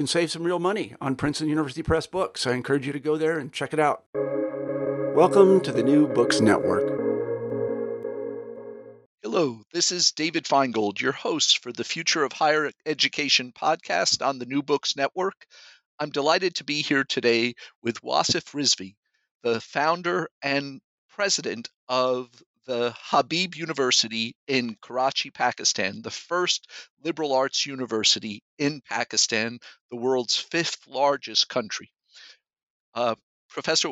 can save some real money on Princeton University Press books. I encourage you to go there and check it out. Welcome to the New Books Network. Hello, this is David Feingold, your host for the Future of Higher Education podcast on the New Books Network. I'm delighted to be here today with Wasif Rizvi, the founder and president of the Habib University in Karachi, Pakistan, the first liberal arts university in Pakistan, the world's fifth largest country. Uh, Professor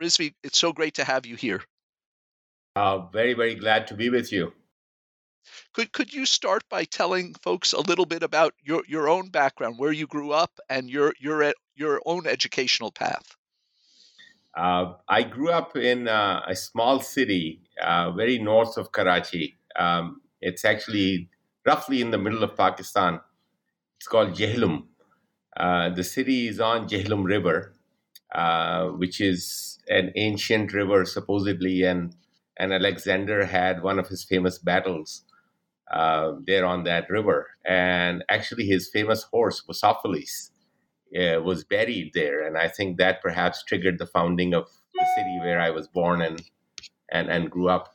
Rizvi, it's so great to have you here. Uh, very, very glad to be with you. Could could you start by telling folks a little bit about your, your own background, where you grew up, and your your your own educational path? Uh, I grew up in uh, a small city, uh, very north of Karachi. Um, it's actually roughly in the middle of Pakistan. It's called Jhelum. Uh, the city is on Jhelum River, uh, which is an ancient river, supposedly, and and Alexander had one of his famous battles uh, there on that river. And actually, his famous horse, Bucephalus, uh, was buried there. And I think that perhaps triggered the founding of the city where I was born and, and, and grew up.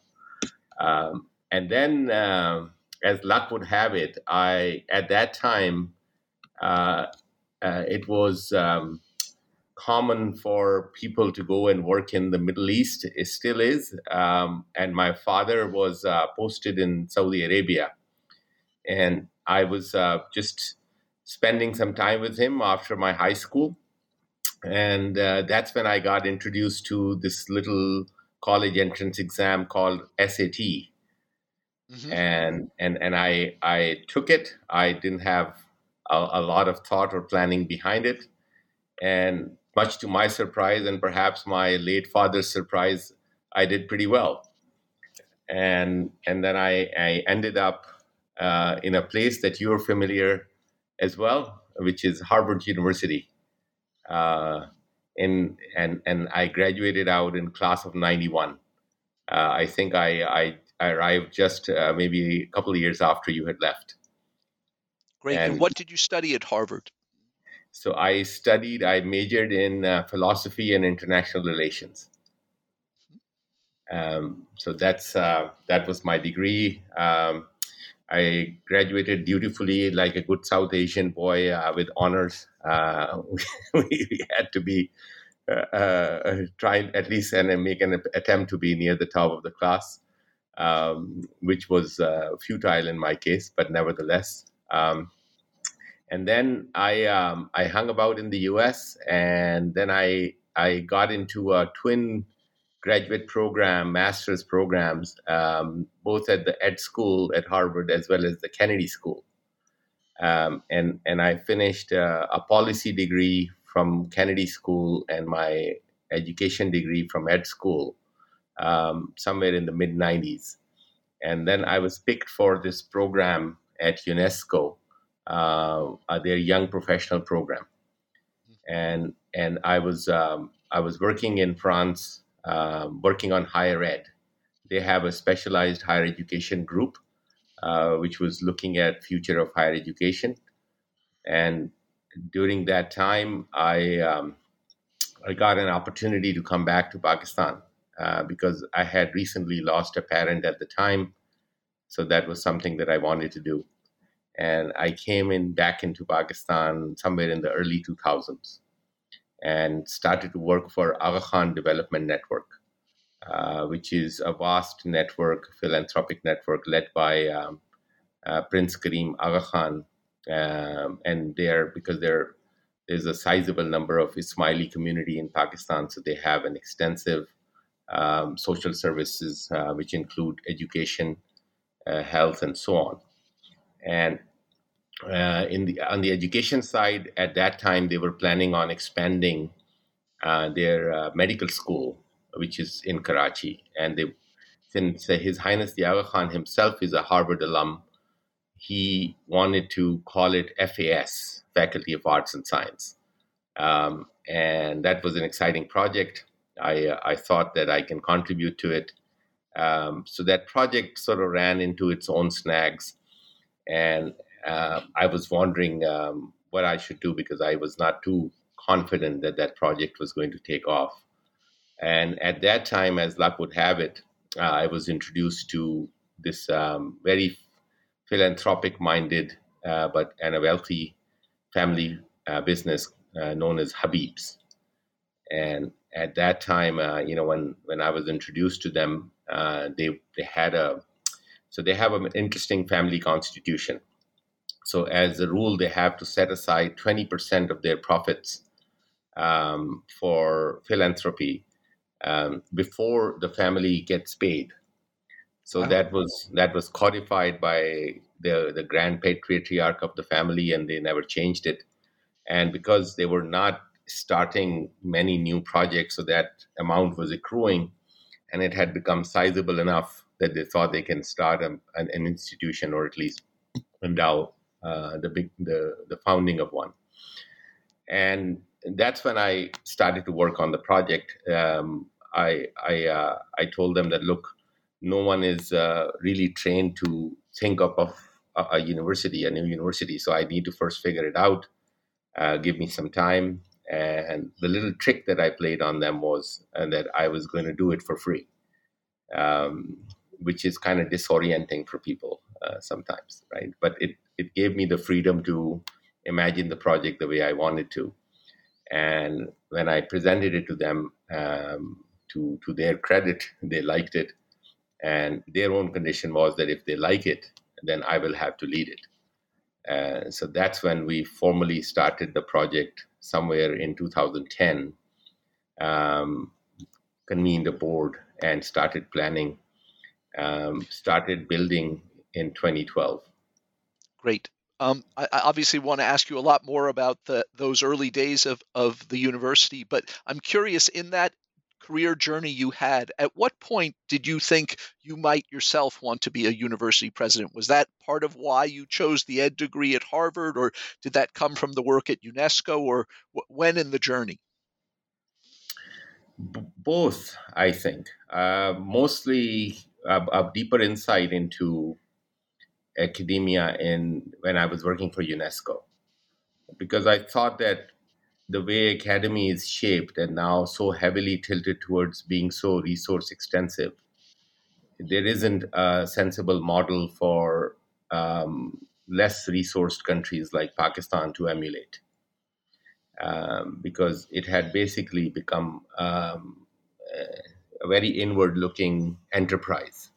Um, and then, uh, as luck would have it, I, at that time, uh, uh, it was. Um, common for people to go and work in the Middle East. It still is. Um, and my father was uh, posted in Saudi Arabia. And I was uh, just spending some time with him after my high school. And uh, that's when I got introduced to this little college entrance exam called SAT. Mm-hmm. And and and I I took it. I didn't have a, a lot of thought or planning behind it, and much to my surprise and perhaps my late father's surprise, I did pretty well. And and then I, I ended up uh, in a place that you're familiar as well, which is Harvard University. Uh, in, and and I graduated out in class of '91. Uh, I think I, I, I arrived just uh, maybe a couple of years after you had left. Great. And, and what did you study at Harvard? So I studied, I majored in uh, philosophy and international relations. Um, so that's uh, that was my degree. Um, I graduated dutifully, like a good South Asian boy, uh, with honors. Uh, we had to be uh, uh, trying at least and make an attempt to be near the top of the class, um, which was futile in my case, but nevertheless. Um, and then I um, I hung about in the U.S. and then I I got into a twin graduate program, master's programs, um, both at the Ed School at Harvard as well as the Kennedy School, um, and and I finished uh, a policy degree from Kennedy School and my education degree from Ed School um, somewhere in the mid '90s, and then I was picked for this program at UNESCO uh, their young professional program, and and I was um, I was working in France, uh, working on higher ed, they have a specialized higher education group, uh, which was looking at future of higher education. And during that time, I um, I got an opportunity to come back to Pakistan uh, because I had recently lost a parent at the time, so that was something that I wanted to do. And I came in back into Pakistan somewhere in the early 2000s and started to work for Aga Khan Development Network, uh, which is a vast network, philanthropic network led by um, uh, Prince Karim Aga Khan. Um, and they're because they're there's a sizable number of Ismaili community in Pakistan, so they have an extensive um, social services, uh, which include education, uh, health, and so on. And uh, in the on the education side, at that time they were planning on expanding uh, their uh, medical school, which is in Karachi. And they, since His Highness the Aga Khan himself is a Harvard alum, he wanted to call it FAS, Faculty of Arts and Science, um, and that was an exciting project. I uh, I thought that I can contribute to it. Um, so that project sort of ran into its own snags, and uh, I was wondering um, what I should do because I was not too confident that that project was going to take off. And at that time, as luck would have it, uh, I was introduced to this um, very philanthropic minded uh, but and a wealthy family uh, business uh, known as Habib's. And at that time, uh, you know, when, when I was introduced to them, they, they had a, so they have an interesting family constitution so, as a rule, they have to set aside 20% of their profits um, for philanthropy um, before the family gets paid. So that was that was codified by the the grand patriarch of the family, and they never changed it. And because they were not starting many new projects, so that amount was accruing, and it had become sizable enough that they thought they can start a, an, an institution or at least endow uh, the big the the founding of one, and that's when I started to work on the project. Um, I I uh, I told them that look, no one is uh, really trained to think up of a, a, university, a new university. So I need to first figure it out. Uh, give me some time. And the little trick that I played on them was uh, that I was going to do it for free, um, which is kind of disorienting for people uh, sometimes, right? But it it gave me the freedom to imagine the project the way I wanted to. And when I presented it to them, um, to to their credit, they liked it, and their own condition was that if they like it, then I will have to lead it. Uh, so that's when we formally started the project somewhere in 2010. Um, convened a board and started planning. Um, started building in 2012. Great. Um, I, I, obviously want to ask you a lot more about the, those early days of, of the university, but I'm curious in that career journey you had, at what point did you think you might yourself want to be a university president? Was that part of why you chose the ed degree at Harvard, or did that come from the work at UNESCO, or when in the journey? Both, I think. Uh, mostly a, a deeper insight into academia in when I was working for UNESCO, because I thought that the way academy is shaped and now so heavily tilted towards being so resource extensive, there isn't a sensible model for um, less resourced countries like Pakistan to emulate. Um, because it had basically become um, a very inward looking enterprise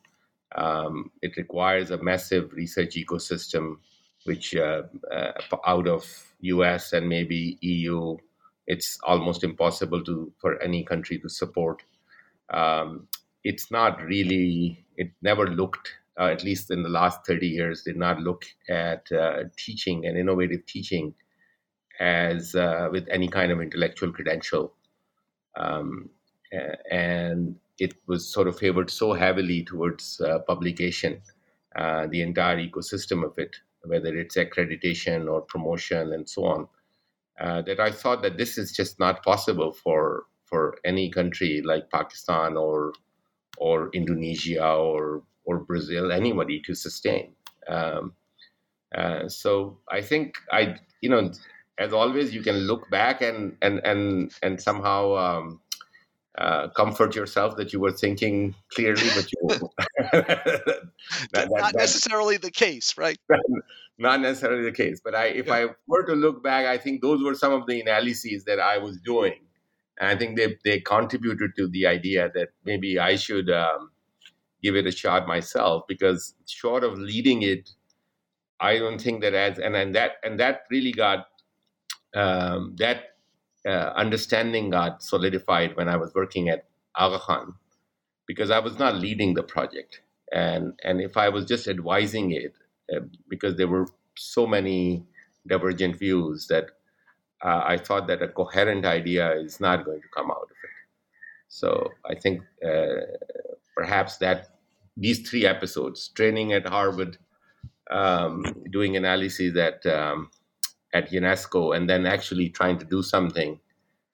um, it requires a massive research ecosystem, which uh, uh, out of US and maybe EU, it's almost impossible to for any country to support. Um, it's not really. It never looked, uh, at least in the last thirty years, did not look at uh, teaching and innovative teaching as uh, with any kind of intellectual credential. Um, and it was sort of favored so heavily towards uh, publication, uh, the entire ecosystem of it, whether it's accreditation or promotion and so on, uh, that I thought that this is just not possible for for any country like Pakistan or or Indonesia or or Brazil, anybody to sustain. Um, uh, so I think I, you know, as always, you can look back and and and and somehow um, uh, comfort yourself that you were thinking clearly, but you that, that, not necessarily the case, right? Not necessarily the case, but I, if yeah. I were to look back, I think those were some of the analyses that I was doing, and I think they they contributed to the idea that maybe I should um, give it a shot myself because short of leading it, I don't think that as and and that and that really got um, that uh, understanding got solidified when I was working at Aga Khan because I was not leading the project. And, and if I was just advising it, uh, because there were so many divergent views that uh, I thought that a coherent idea is not going to come out of it. So I think uh, perhaps that these three episodes, training at Harvard, um, doing analysis at um, at UNESCO and then actually trying to do something.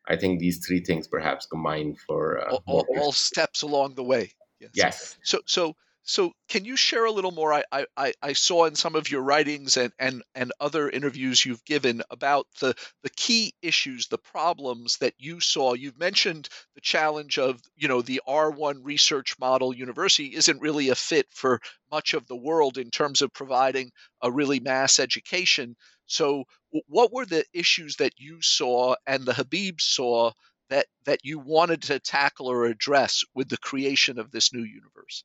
I think these three things perhaps combined for uh, all, all, all, steps along the way. Yes. yes. So so so, can you share a little more? I, I, I saw in some of your writings and, and, and other interviews you've given about the, the key issues, the problems that you saw. You've mentioned the challenge of, you know, the R1 research model university isn't really a fit for much of the world in terms of providing a really mass education. So, what were the issues that you saw and the Habib saw that, that you wanted to tackle or address with the creation of this new universe?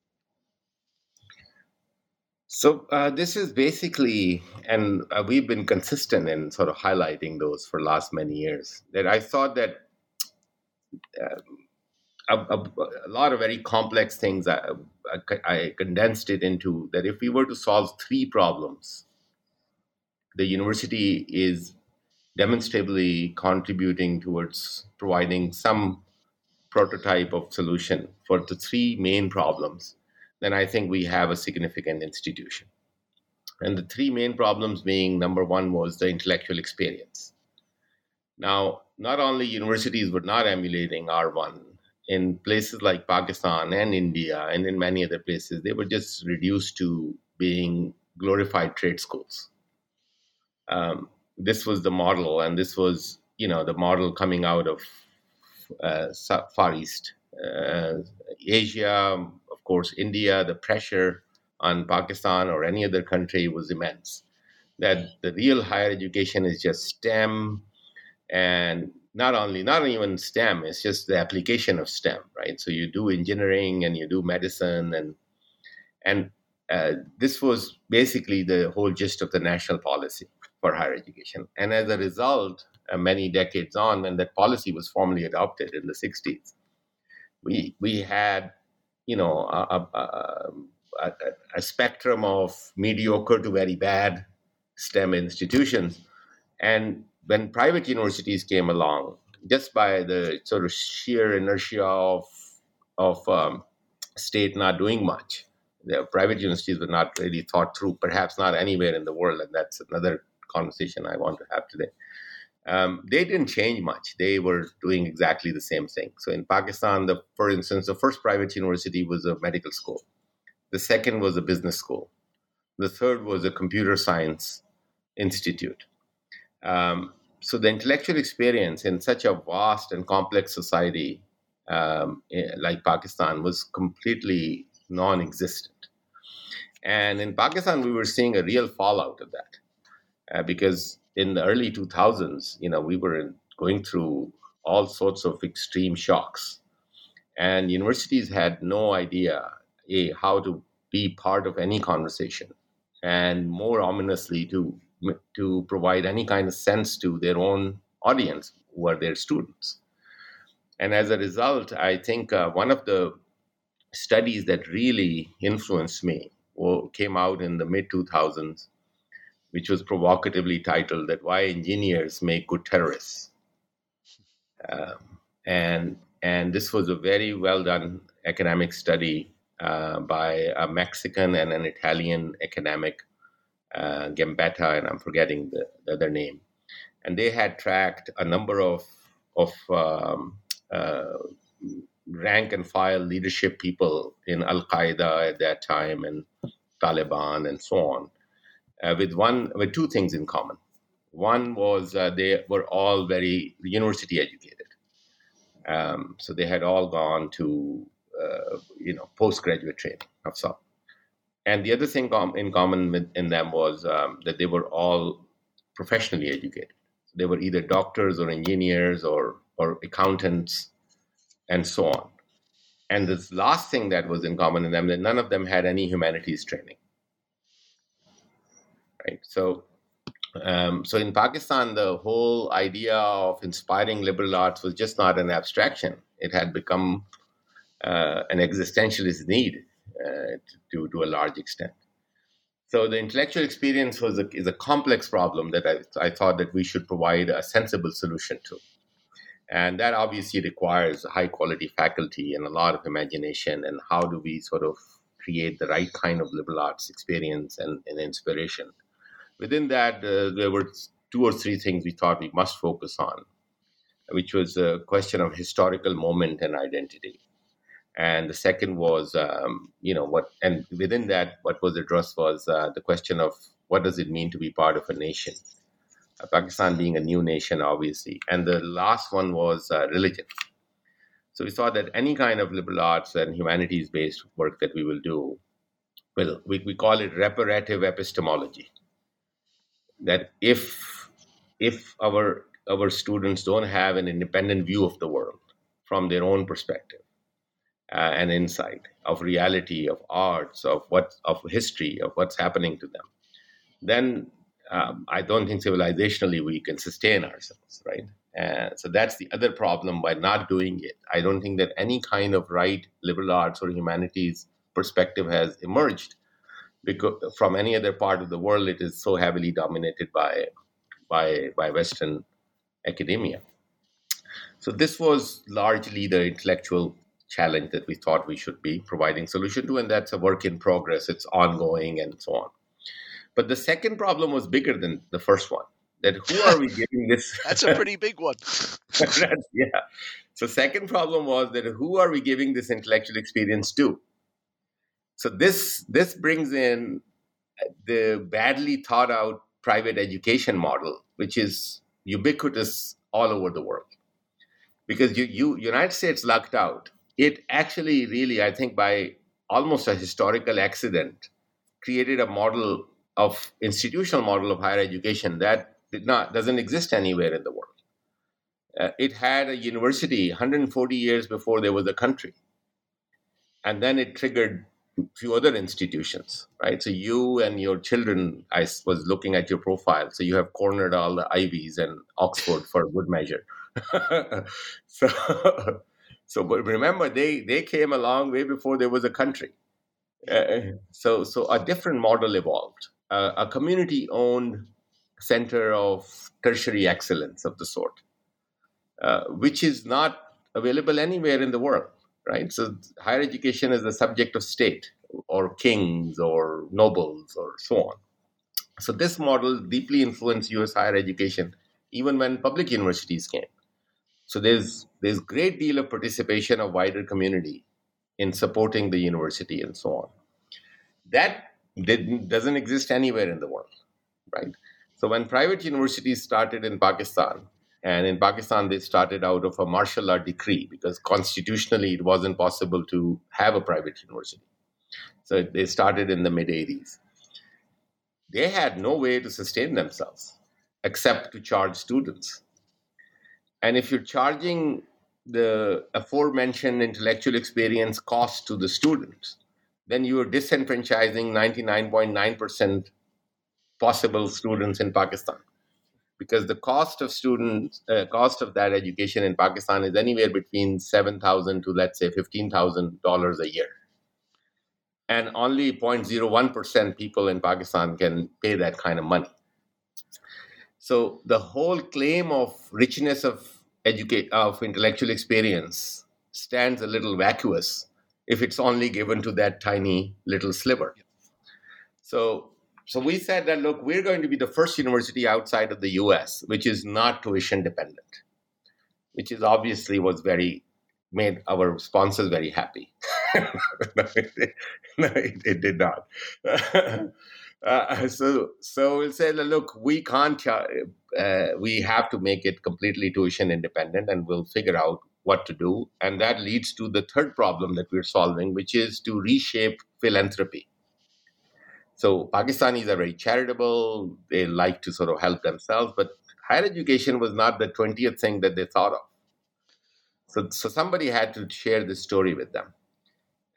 So uh, this is basically, and uh, we've been consistent in sort of highlighting those for last many years. That I thought that uh, a, a, a, lot of very complex things. I, I, I, condensed it into that if we were to solve three problems, the university is demonstrably contributing towards providing some prototype of solution for the three main problems then I think we have a significant institution. And the three main problems being number one was the intellectual experience. Now, not only universities were not emulating R1 in places like Pakistan and India and in many other places, they were just reduced to being glorified trade schools. Um, this was the model, and this was, you know, the model coming out of uh, Far East uh, Asia, of course, India, the pressure on Pakistan or any other country was immense. That the real higher education is just STEM, and not only not even STEM, it's just the application of STEM, right? So you do engineering and you do medicine, and and uh, this was basically the whole gist of the national policy for higher education. And as a result, uh, many decades on, when that policy was formally adopted in the 60s, we we had you know a, a, a, a spectrum of mediocre to very bad STEM institutions, and when private universities came along, just by the sort of sheer inertia of of um, state not doing much, the private universities were not really thought through. Perhaps not anywhere in the world, and that's another conversation I want to have today um, they didn't change much. They were doing exactly the same thing. So in Pakistan, the, for instance, the first private university was a medical school. The second was a business school. The third was a computer science institute. Um, so the intellectual experience in such a vast and complex society um, eh, like Pakistan was completely non-existent. And in Pakistan, we were seeing a real fallout of that uh, because in the early 2000s, you know, we were going through all sorts of extreme shocks. And universities had no idea a, how to be part of any conversation, and more ominously, to, to provide any kind of sense to their own audience, who are their students. And as a result, I think uh, one of the studies that really influenced me came out in the mid 2000s which was provocatively titled that why engineers make good terrorists um, and and this was a very well done academic study uh, by a Mexican and an Italian academic, uh, Gambetta, and I'm forgetting the, the, other name. And they had tracked a number of of um, uh, rank and file leadership people in Al Qaeda at that time and Taliban and so on, uh, with one with two things in common. One was uh, they were all very university educated, um, so they had all gone to uh, you know postgraduate training of some. And the other thing com- in common with, in them was um, that they were all professionally educated. They were either doctors or engineers or or accountants and so on. And this last thing that was in common in them that none of them had any humanities training. Right. So um, so in Pakistan, the whole idea of inspiring liberal arts was just not an abstraction. It had become uh, an existentialist need uh, to, to a large extent. So the intellectual experience was a, is a complex problem that I, I thought that we should provide a sensible solution to. And that obviously requires high quality faculty and a lot of imagination. And how do we sort of create the right kind of liberal arts experience and, and inspiration? Within that, uh, there were two or three things we thought we must focus on, which was a question of historical moment and identity. And the second was, um, you know, what, and within that, what was addressed was uh, the question of what does it mean to be part of a nation? Uh, Pakistan being a new nation, obviously. And the last one was uh, religion. So we thought that any kind of liberal arts and humanities based work that we will do, well, we, we call it reparative epistemology. That if if our our students don't have an independent view of the world from their own perspective uh, and insight of reality, of arts, of what of history, of what's happening to them, then um, I don't think civilizationally we can sustain ourselves, right? And so that's the other problem by not doing it. I don't think that any kind of right liberal arts or humanities perspective has emerged because from any other part of the world it is so heavily dominated by by by Western academia. So this was largely the intellectual challenge that we thought we should be providing solution to, and that's a work in progress. It's ongoing and so on. But the second problem was bigger than the first one. That who are we giving this? That's a pretty big one. yeah. So second problem was that who are we giving this intellectual experience to? So this this brings in the badly thought out private education model, which is ubiquitous all over the world. Because you, you United States lucked out. It actually really, I think, by almost a historical accident, created a model of institutional model of higher education that did not doesn't exist anywhere in the world. Uh, it had a university 140 years before there was a country, and then it triggered few other institutions, right? So you and your children, I was looking at your profile, so you have cornered all the Ivies and Oxford for good measure. so, so but remember, they they came a long way before there was a country. Uh, so so a different model evolved a community owned center of tertiary excellence of the sort, uh, which is not available anywhere in the world, right? So, higher education is the subject of state or kings or nobles or so on. So, this model deeply influenced US higher education even when public universities came. So, there's, there's great deal of participation of wider community in supporting the university and so on. That doesn't exist anywhere in the world, right? So when private universities started in Pakistan, and in Pakistan they started out of a martial law decree because constitutionally it wasn't possible to have a private university. So they started in the mid 80s. They had no way to sustain themselves except to charge students. And if you're charging the aforementioned intellectual experience cost to the students, then you are disenfranchising 99.9% possible students in Pakistan. Because the cost of students, uh, cost of that education in Pakistan is anywhere between seven thousand to let's say fifteen thousand dollars a year, and only 0.01 percent people in Pakistan can pay that kind of money. So the whole claim of richness of educate of intellectual experience stands a little vacuous if it's only given to that tiny little sliver. So, so we said that look, we're going to be the first university outside of the U.S. which is not tuition dependent, which is obviously was very made our sponsors very happy. no, it, no, it, it, did not. uh, so, so we'll say, look, we can't. Uh, we have to make it completely tuition independent, and we'll figure out what to do. And that leads to the third problem that we're solving, which is to reshape philanthropy. So Pakistanis are very charitable. They like to sort of help themselves, but higher education was not the 20th thing that they thought of. So, so somebody had to share this story with them.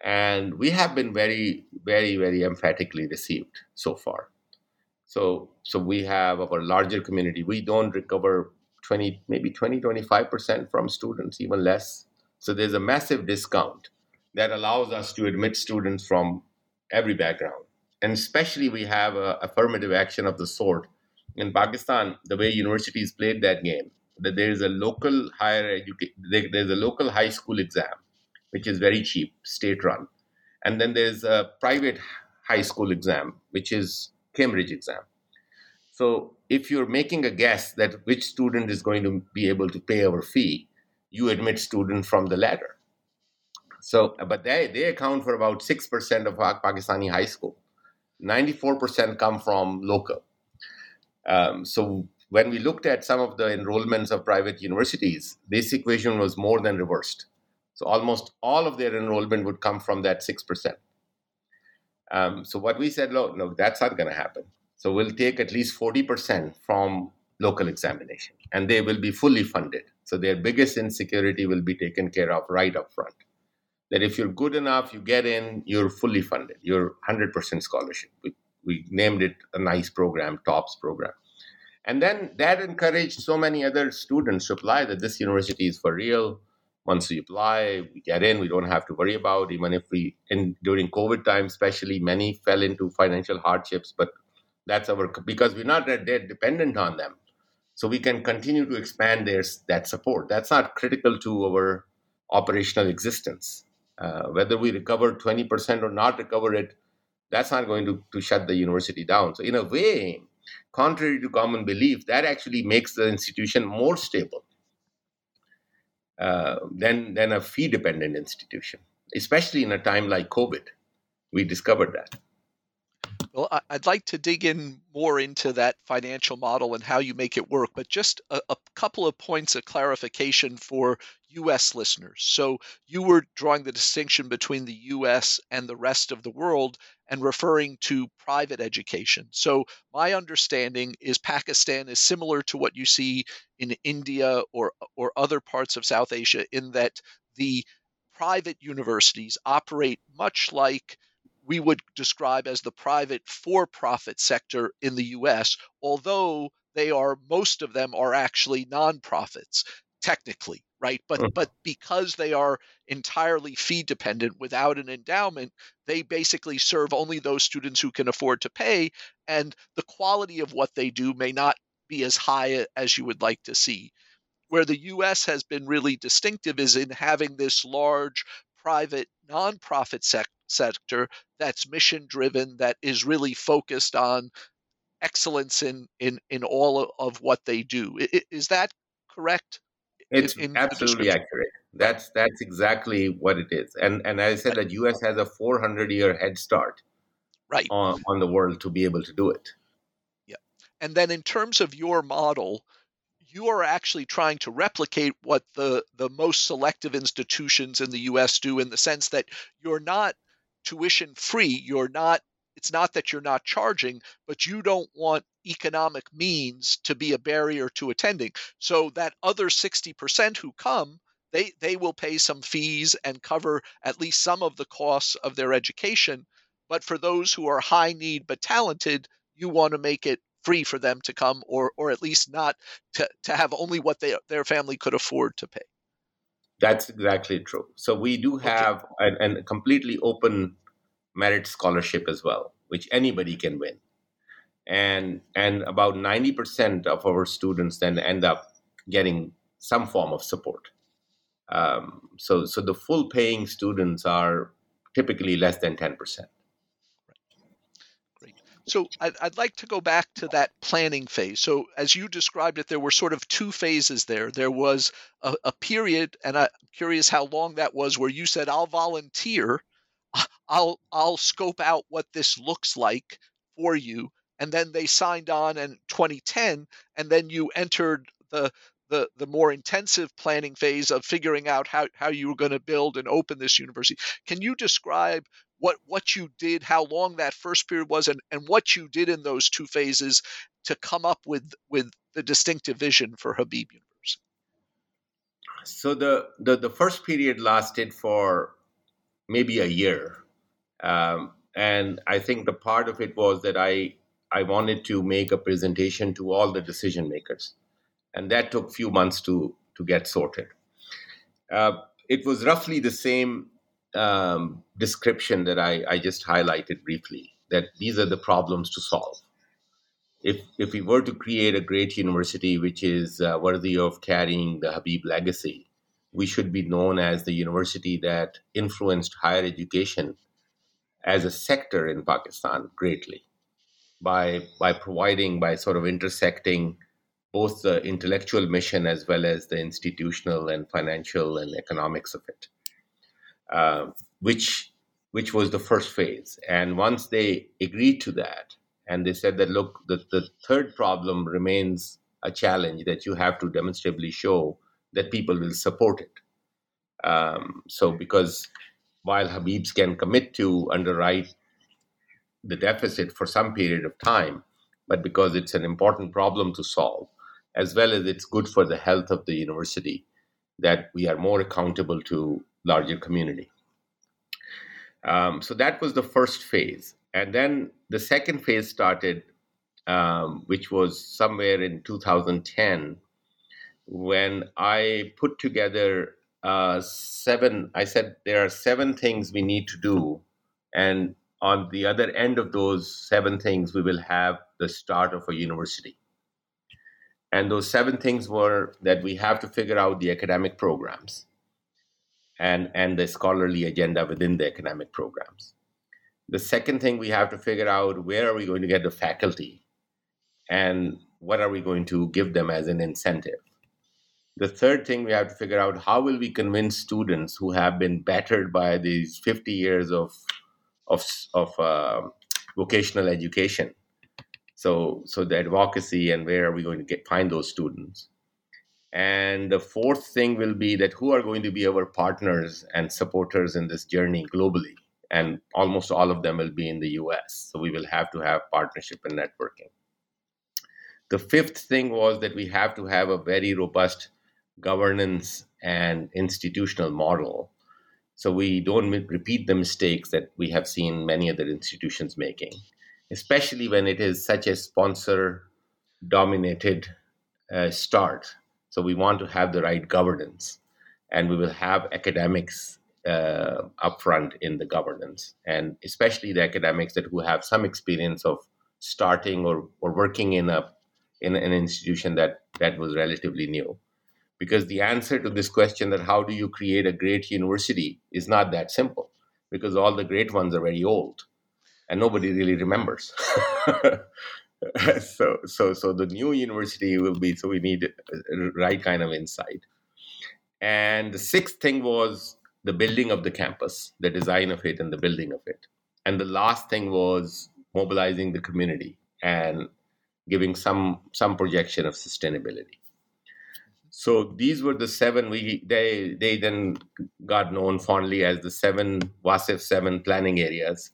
And we have been very, very, very emphatically received so far. So, so we have our larger community. We don't recover 20, maybe 20, 25% from students, even less. So there's a massive discount that allows us to admit students from every background. And especially we have a affirmative action of the sort. In Pakistan, the way universities played that game, that there is a local higher education, there's a local high school exam, which is very cheap, state run. And then there's a private high school exam, which is Cambridge exam. So if you're making a guess that which student is going to be able to pay our fee, you admit student from the latter. So, but they, they account for about 6% of Pakistani high school. 94% come from local. Um, so when we looked at some of the enrollments of private universities, this equation was more than reversed. So almost all of their enrollment would come from that 6%. Um, so what we said, no, no, that's not going to happen. So we'll take at least 40% from local examination and they will be fully funded. So their biggest insecurity will be taken care of right up front. That if you're good enough, you get in, you're fully funded, you're 100% scholarship. We, we named it a nice program, TOPS program. And then that encouraged so many other students to apply that this university is for real. Once we apply, we get in, we don't have to worry about, even if we, in during COVID time, especially, many fell into financial hardships, but that's our because we're not uh, that dependent on them, so we can continue to expand their that support. That's not critical to our operational existence. Uh, whether we recover 20% or not recover it, that's not going to, to shut the university down. So, in a way, contrary to common belief, that actually makes the institution more stable uh, than, than a fee dependent institution, especially in a time like COVID. We discovered that. Well, I'd like to dig in more into that financial model and how you make it work, but just a, a, couple of points of clarification for US listeners. So, you were drawing the distinction between the US and the rest of the world and referring to private education. So, my understanding is Pakistan is similar to what you see in India or, or other parts of South Asia in that the private universities operate much like we would describe as the private for profit sector in the US, although they are, most of them are actually nonprofits, technically, right? But, mm. but because they are entirely fee dependent without an endowment, they basically serve only those students who can afford to pay. And the quality of what they do may not be as high as you would like to see where the US has been really distinctive is in having this large private nonprofit sec- sector that's mission driven, that is really focused on excellence in in in all of what they do. Is that correct? It's in, absolutely accurate. That's that's exactly what it is. And and I said that US has a 400 year head start right on, on the world to be able to do it. Yeah. And then in terms of your model, you are actually trying to replicate what the the most selective institutions in the US do in the sense that you're not tuition free. You're not it's not that you're not charging, but you don't want economic means to be a barrier to attending. So that other 60% who come, they they will pay some fees and cover at least some of the costs of their education. But for those who are high need but talented, you want to make it free for them to come or or at least not to, to have only what they their family could afford to pay. That's exactly true. So we do have okay. a, a completely open merit scholarship as well, which anybody can win. And and about 90% of our students then end up getting some form of support. Um, so so the full paying students are typically less than 10%. So I'd, I'd, like to go back to that planning phase. So as you described it, there were sort of two phases there. There was a, a period, and I'm curious how long that was where you said, I'll volunteer. I'll I'll scope out what this looks like for you. And then they signed on in 2010, and then you entered the the the more intensive planning phase of figuring out how, how you were going to build and open this university. Can you describe what what you did, how long that first period was, and, and what you did in those two phases to come up with with the distinctive vision for Habib University? So the the, the first period lasted for maybe a year, um, and I think the part of it was that I I wanted to make a presentation to all the decision makers and that took few months to to get sorted. Uh, it was roughly the same um, description that I, I just highlighted briefly. That these are the problems to solve. If if we were to create a great university which is uh, worthy of carrying the Habib legacy, we should be known as the university that influenced higher education as a sector in Pakistan greatly by by providing by sort of intersecting both the intellectual mission as well as the institutional and financial and economics of it, uh, which which was the first phase. And once they agreed to that, and they said that look, the, the third problem remains a challenge that you have to demonstrably show that people will support it. Um, so because while Habibs can commit to underwrite the deficit for some period of time, but because it's an important problem to solve, as well as it's good for the health of the university that we are more accountable to larger community. Um, so that was the first phase, and then the second phase started, um, which was somewhere in 2010, when I put together uh, seven. I said there are seven things we need to do, and on the other end of those seven things, we will have the start of a university. And those seven things were that we have to figure out the academic programs and, and the scholarly agenda within the academic programs. The second thing we have to figure out where are we going to get the faculty and what are we going to give them as an incentive. The third thing we have to figure out how will we convince students who have been battered by these 50 years of, of, of uh, vocational education so, so the advocacy and where are we going to get find those students? And the fourth thing will be that who are going to be our partners and supporters in this journey globally? And almost all of them will be in the US. So we will have to have partnership and networking. The fifth thing was that we have to have a very robust governance and institutional model so we don't repeat the mistakes that we have seen many other institutions making especially when it is such a sponsor dominated uh, start. So we want to have the right governance, and we will have academics uh, upfront in the governance, and especially the academics that who have some experience of starting or, or working in a in an institution that that was relatively new because the answer to this question that how do you create a great university is not that simple because all the great ones are very old and nobody really remembers. so so so the new university will be so we need uh, uh, right kind of insight. And the sixth thing was the building of the campus, the design of it, and the building of it. And the last thing was mobilizing the community and giving some some projection of sustainability. So these were the seven we they they then got known fondly as the seven WASIF seven planning areas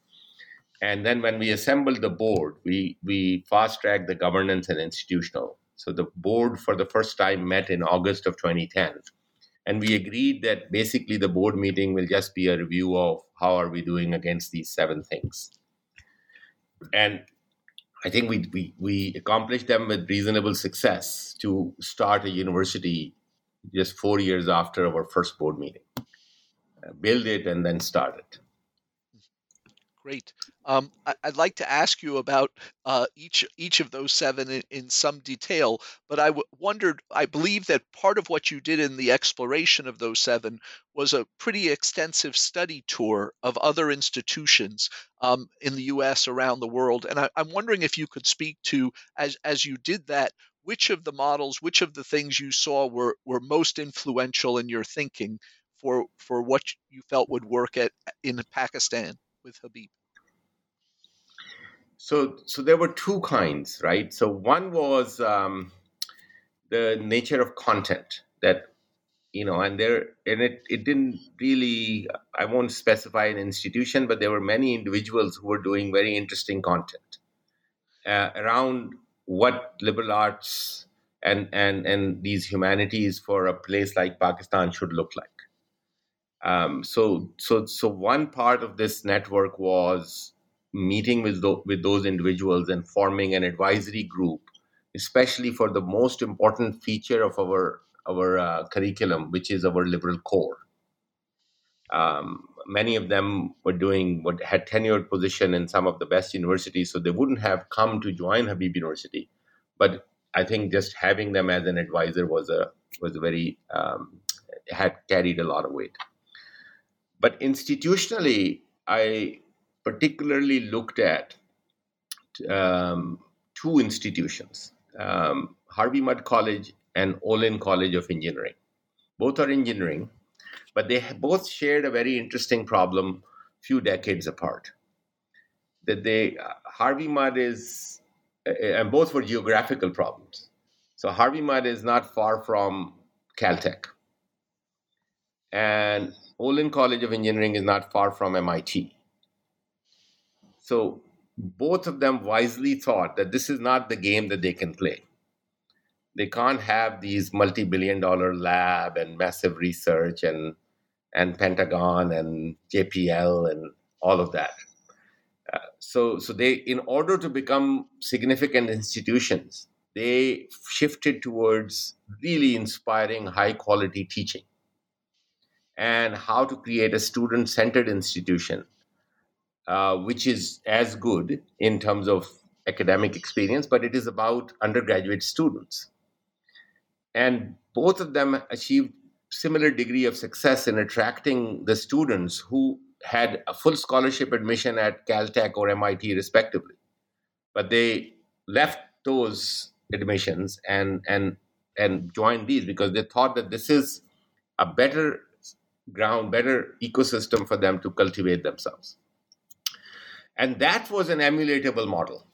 and then when we assembled the board, we, we fast tracked the governance and institutional. So the board for the first time met in August of 2010. And we agreed that basically the board meeting will just be a review of how are we doing against these seven things. And I think we, we, we accomplished them with reasonable success to start a university just four years after our first board meeting. Build it and then start it. Great. Um, I, would like to ask you about uh, each each of those seven in, in some detail, but I w- wondered. I believe that part of what you did in the exploration of those seven was a pretty extensive study tour of other institutions um, in the U.S. around the world, and I, I'm wondering if you could speak to as as you did that, which of the models, which of the things you saw were were most influential in your thinking for for what you felt would work at in Pakistan with Habib? So, so there were two kinds, right? So one was um, the nature of content that you know, and there and it it didn't really. I won't specify an institution, but there were many individuals who were doing very interesting content uh, around what liberal arts and and and these humanities for a place like Pakistan should look like. Um, so so so one part of this network was meeting with the, with those individuals and forming an advisory group, especially for the most important feature of our our uh, curriculum, which is our liberal core. Um, many of them were doing what had tenured position in some of the best universities, so they wouldn't have come to join Habib University. But I think just having them as an advisor was a was a very um, had carried a lot of weight. But institutionally, I particularly looked at um, two institutions, um, Harvey Mudd College and Olin College of Engineering. Both are engineering, but they both shared a very interesting problem few decades apart. That they, uh, Harvey Mudd is, uh, and both were geographical problems. So Harvey Mudd is not far from Caltech. And Olin College of Engineering is not far from MIT. So both of them wisely thought that this is not the game that they can play. They can't have these multi-billion dollar lab and massive research and and Pentagon and JPL and all of that. Uh, so so they in order to become significant institutions, they shifted towards really inspiring high quality teaching and how to create a student centered institution uh, which is as good in terms of academic experience, but it is about undergraduate students. And both of them achieved similar degree of success in attracting the students who had a full scholarship admission at Caltech or MIT, respectively. But they left those admissions and and and joined these because they thought that this is a better ground, better ecosystem for them to cultivate themselves. And that was an emulatable model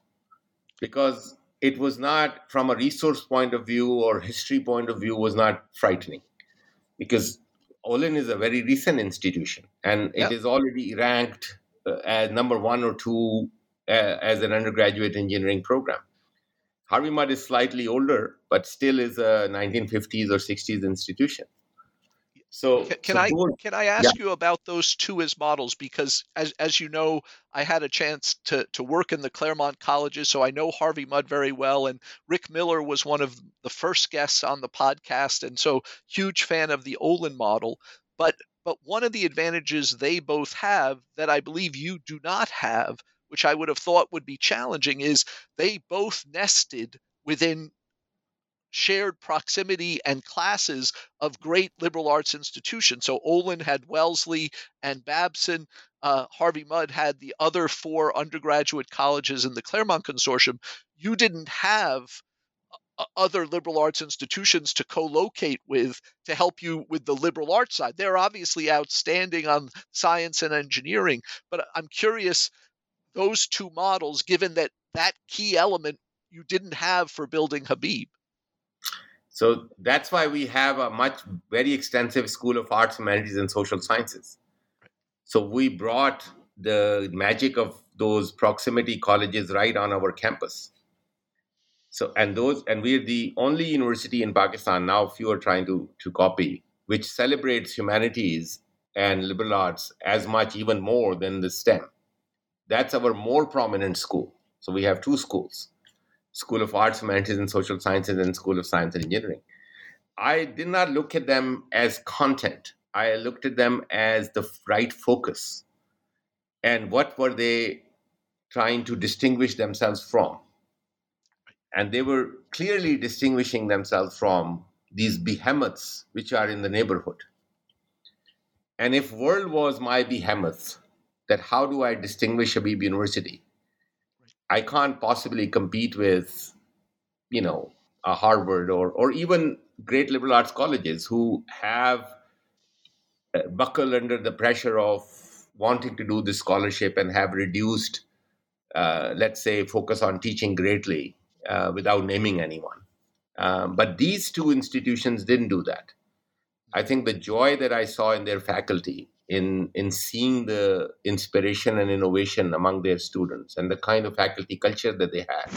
because it was not, from a resource point of view or history point of view, was not frightening. Because Olin is a very recent institution and it is already ranked uh, as number one or two uh, as an undergraduate engineering program. Harvey Mudd is slightly older, but still is a 1950s or 60s institution. So can, can so I those, can I ask yeah. you about those two as models? Because as as you know I had a chance to to work in the Claremont colleges so I know Harvey Mudd very well and Rick Miller was one of the first guests on the podcast and so huge fan of the Olin model. But but one of the advantages they both have that I believe you do not have which I would have thought would be challenging is they both nested within shared proximity and classes of great liberal arts institutions. So Olin had Wellesley and Babson. Uh, Harvey Mudd had the other four undergraduate colleges in the Claremont Consortium. You didn't have uh, other liberal arts institutions to co-locate with to help you with the liberal arts side. They're obviously outstanding on science and engineering, but I'm curious those two models given that that key element you didn't have for building Habib. So that's why we have a much very extensive School of Arts, Humanities, and Social Sciences. So we brought the magic of those proximity colleges right on our campus. So and those and we're the only university in Pakistan now. Few are trying to to copy, which celebrates humanities and liberal arts as much, even more than the STEM. That's our more prominent school. So we have two schools. School of Arts, Humanities, and Social Sciences, and School of Science and Engineering. I did not look at them as content. I looked at them as the right focus. And what were they trying to distinguish themselves from? And they were clearly distinguishing themselves from these behemoths which are in the neighborhood. And if world was my behemoth, that how do I distinguish Habib University? I can't possibly compete with, you know, a Harvard or or even great liberal arts colleges who have uh, buckle under the pressure of wanting to do this scholarship and have reduced, uh, let's say, focus on teaching greatly uh, without naming anyone. Um, but these two institutions didn't do that. I think the joy that I saw in their faculty in in seeing the inspiration and innovation among their students and the kind of faculty culture that they had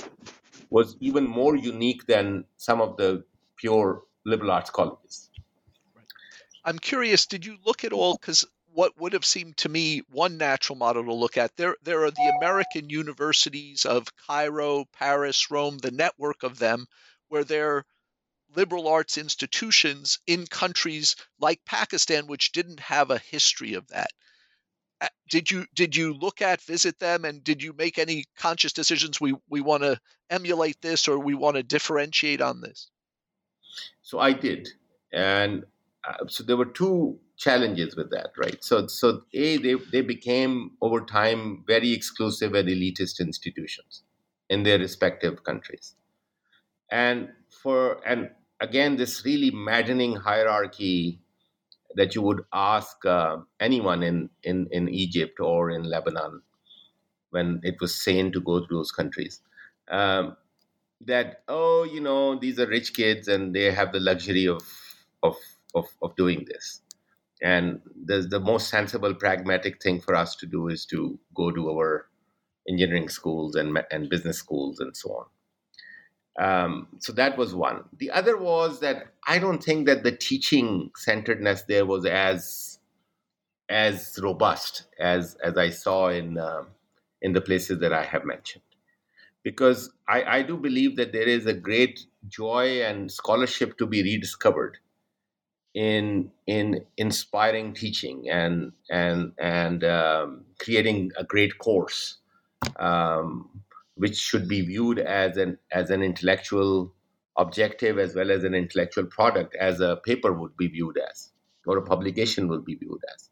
was even more unique than some of the pure liberal arts colleges. I'm curious, did you look at all because what would have seemed to me one natural model to look at there there are the American universities of Cairo, Paris, Rome, the network of them where they're liberal arts institutions in countries like Pakistan, which didn't have a history of that. Did you did you look at visit them and did you make any conscious decisions we we want to emulate this or we want to differentiate on this so i did. And uh, so there were two challenges with that right? So so a they, they became over time very exclusive and elitist institutions in their respective countries. And for and again, this really maddening hierarchy that you would ask uh, anyone in, in, in Egypt or in Lebanon when it was sane to go to those countries. Um, that, oh, you know, these are rich kids and they have the luxury of, of, of, of doing this. And the, the most sensible, pragmatic thing for us to do is to go to our engineering schools and, and business schools and so on. Um, so that was one. The other was that I don't think that the teaching centeredness there was as as robust as as I saw in uh, in the places that I have mentioned, because I, I do believe that there is a great joy and scholarship to be rediscovered in in inspiring teaching and and and um, creating a great course. Um, which should be viewed as an as an intellectual objective as well as an intellectual product as a paper would be viewed as or a publication would be viewed as.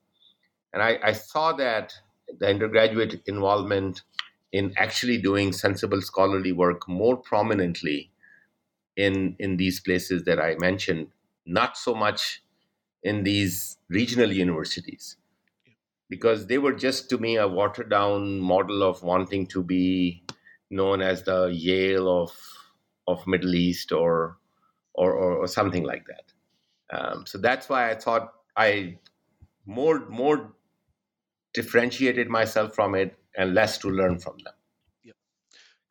And I, I saw that the undergraduate involvement in actually doing sensible scholarly work more prominently in in these places that I mentioned, not so much in these regional universities, because they were just to me a watered down model of wanting to be known as the Yale of of Middle East or or, or, or something like that. Um, so that's why I thought I more more differentiated myself from it and less to learn from them.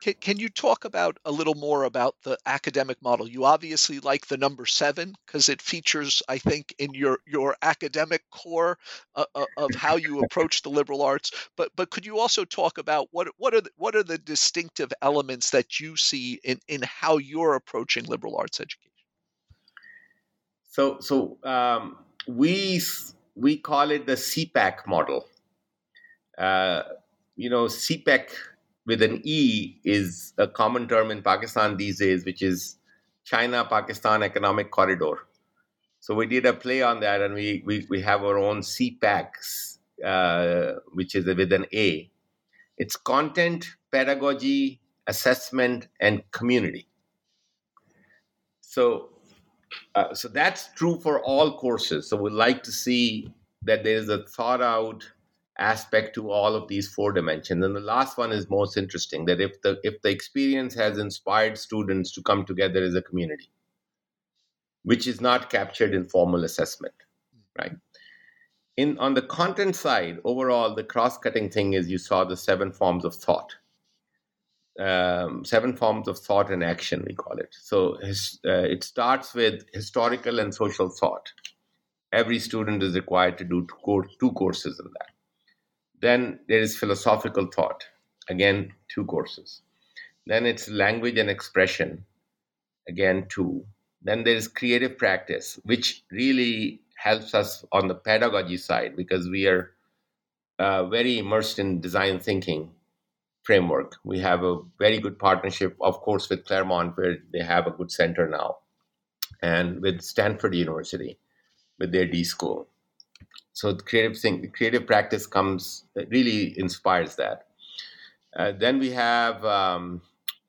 Can, can you talk about a little more about the academic model? You obviously like the number seven because it features, I think, in your your academic core uh, uh, of how you approach the liberal arts. But but could you also talk about what what are the, what are the distinctive elements that you see in in how you're approaching liberal arts education? So so um, we we call it the CPAC model. Uh, you know, CPEC with an E is a common term in Pakistan these days, which is China Pakistan Economic Corridor. So we did a play on that, and we we, we have our own CPACs, uh, which is with an A. It's content, pedagogy, assessment, and community. So, uh, so that's true for all courses. So we like to see that there is a thought out aspect to all of these four dimensions. And the last one is most interesting that if the if the experience has inspired students to come together as a community which is not captured in formal assessment right? In on the content side overall the cross-cutting thing is you saw the seven forms of thought. Um, seven forms of thought and action we call it. So his, uh, it starts with historical and social thought. Every student is required to do two, two courses in that then there is philosophical thought, again, two courses. Then it's language and expression, again, two. Then there is creative practice, which really helps us on the pedagogy side because we are uh, very immersed in design thinking framework. We have a very good partnership, of course, with Claremont, where they have a good center now, and with Stanford University with their D School so creative thing, creative practice comes really inspires that. Uh, then we have um,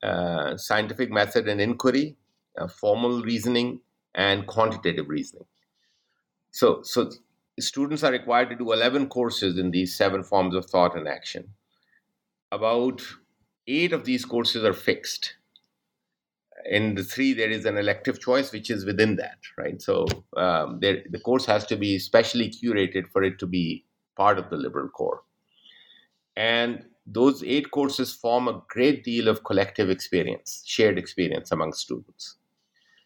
uh, scientific method and inquiry, uh, formal reasoning, and quantitative reasoning. So, so students are required to do 11 courses in these seven forms of thought and action. About eight of these courses are fixed. In the three, there is an elective choice, which is within that, right? So um, there, the course has to be specially curated for it to be part of the liberal core. And those eight courses form a great deal of collective experience, shared experience among students.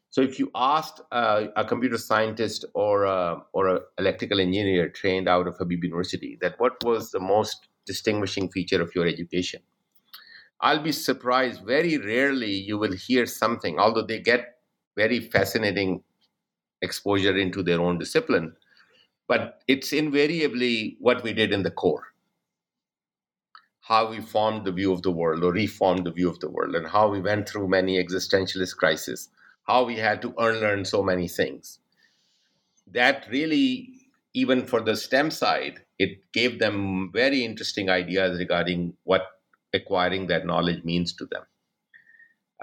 So if you asked uh, a computer scientist or a, or an electrical engineer trained out of Habib University that what was the most distinguishing feature of your education, I'll be surprised. Very rarely you will hear something, although they get very fascinating exposure into their own discipline, but it's invariably what we did in the core how we formed the view of the world or reformed the view of the world and how we went through many existentialist crises how we had to unlearn so many things that really even for the stem side it gave them very interesting ideas regarding what acquiring that knowledge means to them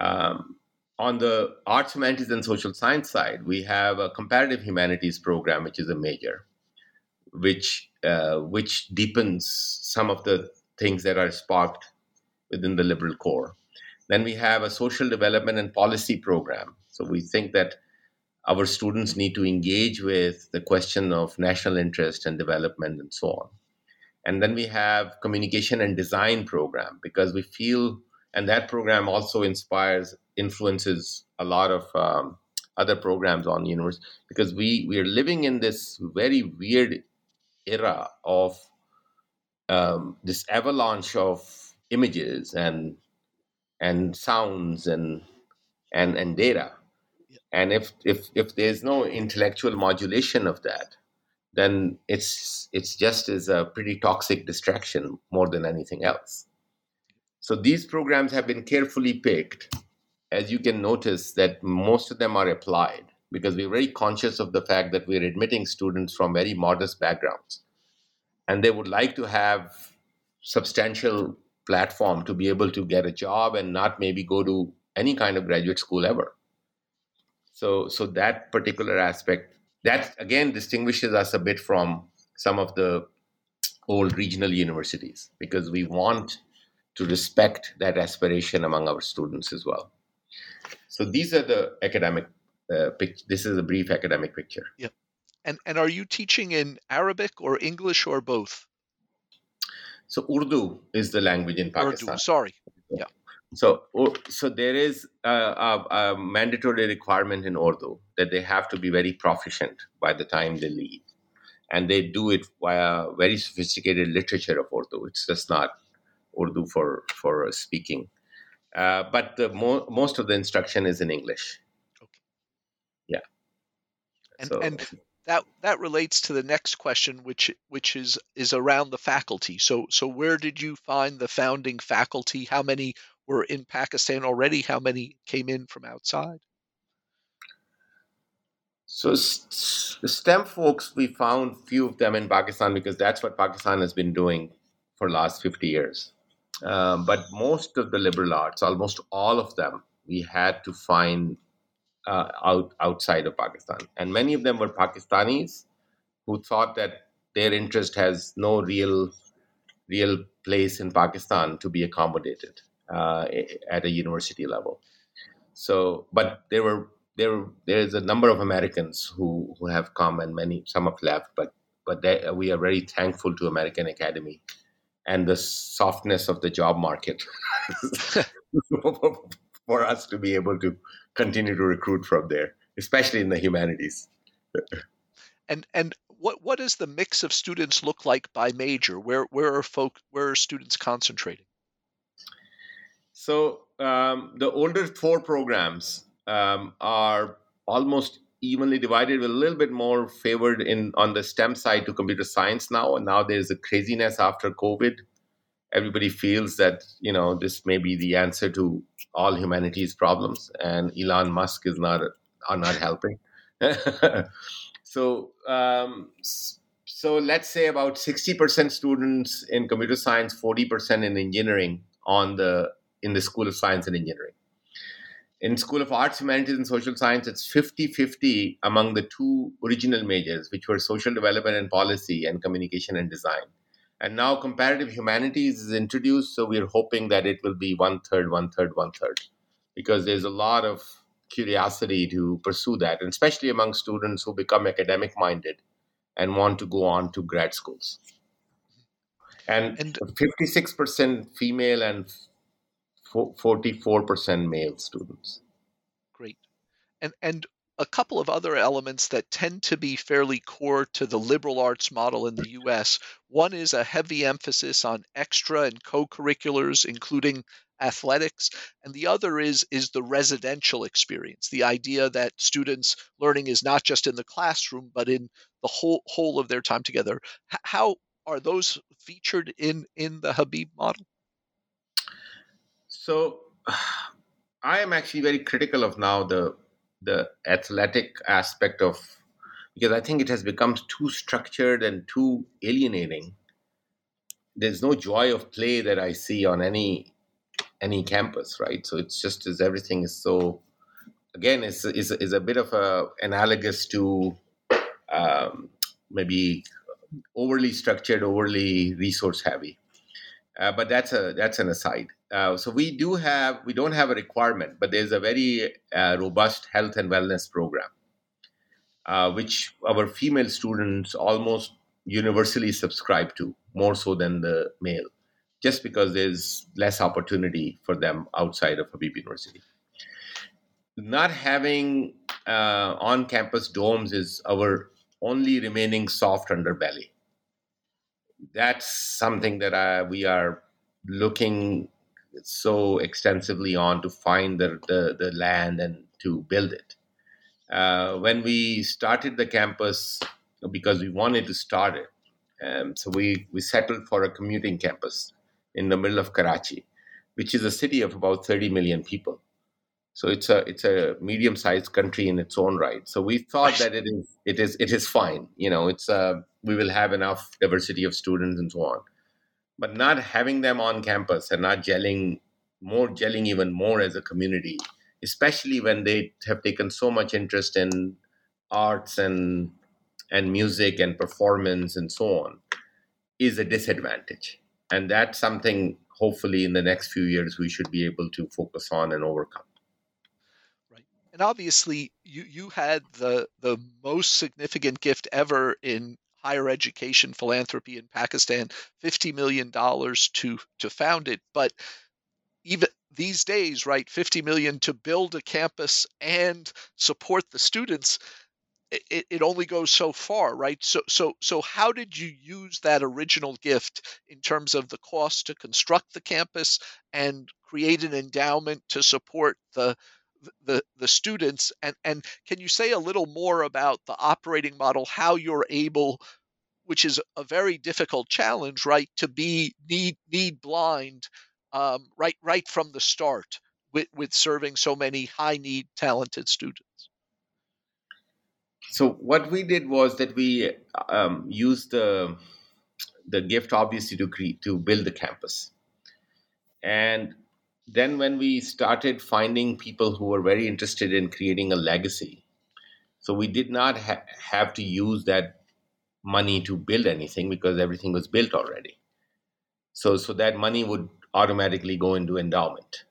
um, on the arts humanities and social science side we have a comparative humanities program which is a major which uh, which deepens some of the things that are sparked within the liberal core. Then we have a social development and policy program. So we think that our students need to engage with the question of national interest and development and so on. And then we have communication and design program because we feel, and that program also inspires, influences a lot of um, other programs on the universe because we we are living in this very weird era of um, this avalanche of images and and sounds and and and data. And if if if there's no intellectual modulation of that then it's it's just as a pretty toxic distraction more than anything else. So these programs have been carefully picked. As you can notice that most of them are applied because we're very conscious of the fact that we're admitting students from very modest backgrounds. And they would like to have substantial platform to be able to get a job and not maybe go to any kind of graduate school ever. So so that particular aspect that again distinguishes us a bit from some of the old regional universities because we want to respect that aspiration among our students as well so these are the academic uh, pic- this is a brief academic picture yeah and and are you teaching in Arabic or English or both? So Urdu is the language in Pakistan. Urdu, sorry. Yeah. So, so there is a, a, a, mandatory requirement in Urdu that they have to be very proficient by the time they leave, and they do it via very sophisticated literature of Urdu. It's just not Urdu for for speaking, uh, but the mo- most of the instruction is in English. Okay. Yeah. And so, and that that relates to the next question which which is is around the faculty so so where did you find the founding faculty how many were in pakistan already how many came in from outside? So the stem folks we found few of them in pakistan because that's what pakistan has been doing for last 50 years. Um, but most of the liberal arts almost all of them we had to find uh, out outside of Pakistan, and many of them were Pakistanis who thought that their interest has no real real place in Pakistan to be accommodated uh, at a university level. So, but there were there there is a number of Americans who who have come, and many some have left, but but they, we are very thankful to American Academy and the softness of the job market for us to be able to continue to recruit from there, especially in the humanities. and and what what does the mix of students look like by major? Where where are folk where are students concentrating? So um, the older four programs um, are almost evenly divided, with a little bit more favored in on the STEM side to computer science now. And now there's a craziness after COVID everybody feels that you know this may be the answer to all humanity's problems, and Elon Musk is not are not helping. so um, so let's say about 60% students in computer science 40% in engineering on the in the school of science and engineering in School of Arts, Humanities, and Social Science, it's 50 50 among the two original majors, which were social development and policy and communication and design. And now comparative humanities is introduced, so we're hoping that it will be one third, one third, one third, because there's a lot of curiosity to pursue that, and especially among students who become academic minded and want to go on to grad schools. And, and 56% female and 44% male students. Great. And and a couple of other elements that tend to be fairly core to the liberal arts model in the US. One is a heavy emphasis on extra and co-curriculars including athletics and the other is is the residential experience the idea that students learning is not just in the classroom but in the whole whole of their time together how are those featured in in the habib model so I am actually very critical of now the the athletic aspect of because I think it has become too structured and too alienating. There's no joy of play that I see on any any campus, right? So it's just as everything is so again is is is a bit of a analogous to um, maybe overly structured, overly resource heavy. Uh, but that's a that's an aside. Uh, so we do have we don't have a requirement, but there's a very uh, robust health and wellness program, uh, which our female students almost universally subscribe to, more so than the male, just because there's less opportunity for them outside of Habib University. Not having uh, on-campus dorms is our only remaining soft underbelly that's something that I, we are looking so extensively on to find the, the, the land and to build it. Uh, when we started the campus, because we wanted to start it, um, so we, we settled for a commuting campus in the middle of Karachi, which is a city of about 30 million people. So it's a it's a medium sized country in its own right. So we thought that it is it is it is fine. You know, it's a we will have enough diversity of students and so on. But not having them on campus and not gelling more, gelling even more as a community, especially when they have taken so much interest in arts and and music and performance and so on, is a disadvantage. And that's something hopefully in the next few years we should be able to focus on and overcome and obviously you you had the the most significant gift ever in higher education philanthropy in Pakistan, $50 million to, to found it. But even these days, right, 50 million to build a campus and support the students, it, it only goes so far, right? So, so, so, how did you use that original gift in terms of the cost to construct the campus and create an endowment to support the the the students and and can you say a little more about the operating model how you're able which is a very difficult challenge right to be need need blind um, right right from the start with with serving so many high need talented students? So what we did was that we um, used the the gift obviously to create to build the campus. And then when we started finding people who were very interested in creating a legacy so we did not ha- have to use that money to build anything because everything was built already. So so that money would automatically go into endowment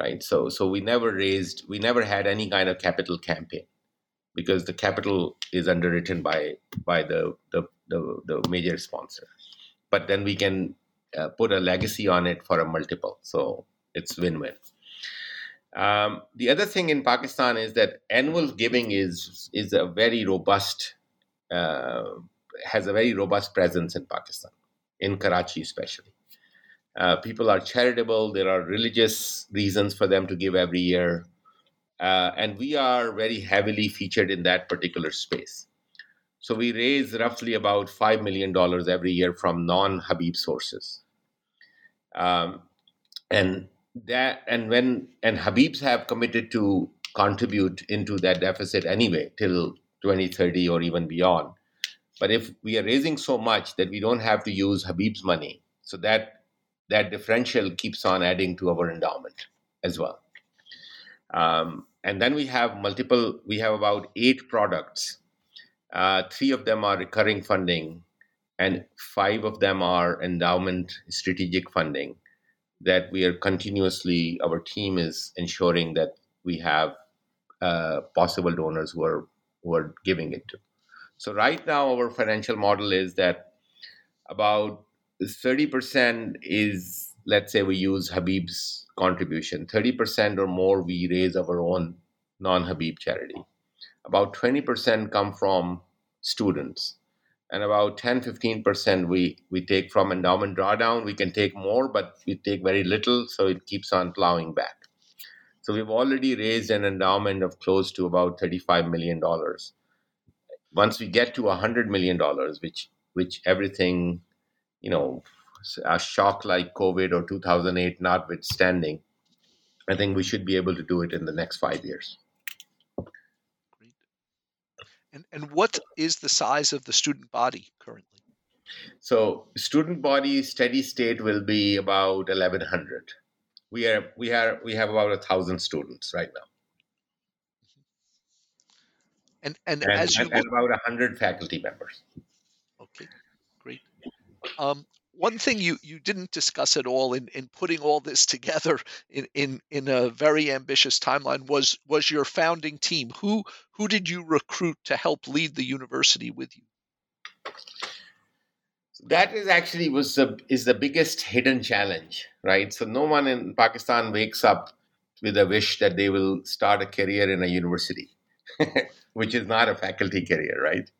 right? So so we never raised we never had any kind of capital campaign because the capital is underwritten by by the the, the, the major sponsor. But then we can uh, put a legacy on it for a multiple. So it's win-win. Um, the other thing in Pakistan is that annual giving is is a very robust uh, has a very robust presence in Pakistan, in Karachi especially. Uh, people are charitable. There are religious reasons for them to give every year, uh, and we are very heavily featured in that particular space. So we raise roughly about five million dollars every year from non-Habib sources. Um, and that and when and Habibs have committed to contribute into that deficit anyway till 2030 or even beyond. But if we are raising so much that we don't have to use Habib's money, so that that differential keeps on adding to our endowment as well. Um, and then we have multiple, we have about eight products. Uh, three of them are recurring funding, and five of them are endowment strategic funding that we are continuously, our team is ensuring that we have uh, possible donors who are, who are giving it to. So, right now, our financial model is that about 30% is, let's say, we use Habib's contribution, 30% or more we raise our own non Habib charity. About 20% come from students. And about 10 15% we, we take from endowment drawdown. We can take more, but we take very little, so it keeps on plowing back. So we've already raised an endowment of close to about $35 million. Once we get to $100 million, which which everything, you know, a shock like COVID or 2008 notwithstanding, I think we should be able to do it in the next five years. And, and what is the size of the student body currently? So, student body steady state will be about 1,100. We are we are we have about a thousand students right now. And and, and as you and, and about hundred faculty members. Okay, great. Um, one thing you, you didn't discuss at all in, in putting all this together in, in, in a very ambitious timeline was was your founding team. Who who did you recruit to help lead the university with you? That is actually was the is the biggest hidden challenge, right? So no one in Pakistan wakes up with a wish that they will start a career in a university, which is not a faculty career, right?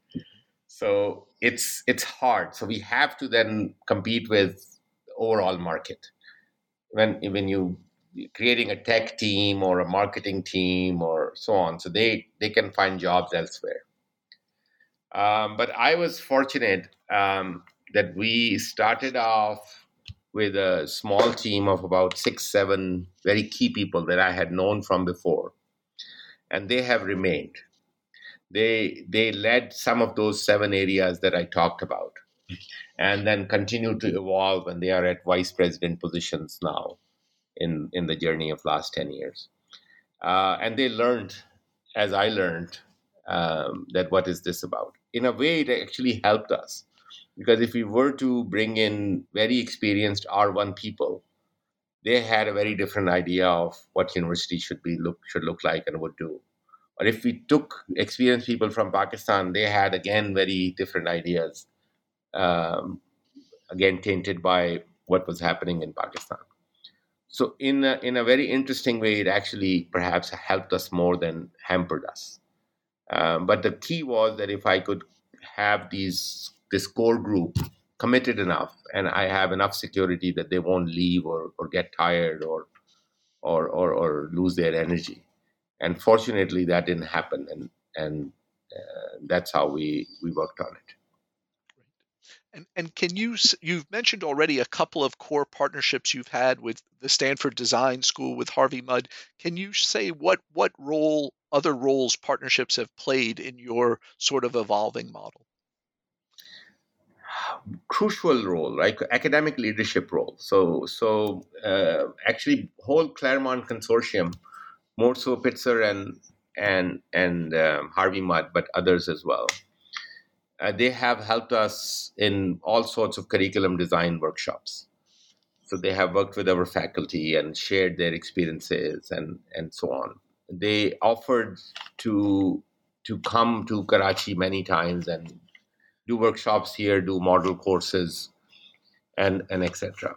So it's it's hard. So we have to then compete with overall market. When when you creating a tech team or a marketing team or so on, so they they can find jobs elsewhere. Um, but I was fortunate um, that we started off with a small team of about six, seven very key people that I had known from before, and they have remained they they led some of those seven areas that I talked about, and then continue to evolve, and they are at vice president positions now, in in the journey of last ten years, uh, and they learned, as I learned, um, that what is this about? In a way, it actually helped us, because if we were to bring in very experienced R1 people, they had a very different idea of what university should be look should look like and would do or if we took experienced people from Pakistan, they had again very different ideas, um, again tainted by what was happening in Pakistan. So in a, in a very interesting way, it actually perhaps helped us more than hampered us. Um, but the key was that if I could have these this core group committed enough, and I have enough security that they won't leave or, or get tired or, or or or lose their energy, and fortunately that didn't happen and and uh, that's how we we worked on it. And and can you you've mentioned already a couple of core partnerships you've had with the Stanford Design School with Harvey Mudd. Can you say what what role other roles partnerships have played in your sort of evolving model? Crucial role right? Academic leadership role. So so uh, actually whole claremont consortium more so Pitzer and and and um, Harvey Mudd, but others as well. Uh, they have helped us in all sorts of curriculum design workshops. So they have worked with our faculty and shared their experiences and and so on. They offered to to come to Karachi many times and do workshops here, do model courses, and and etc.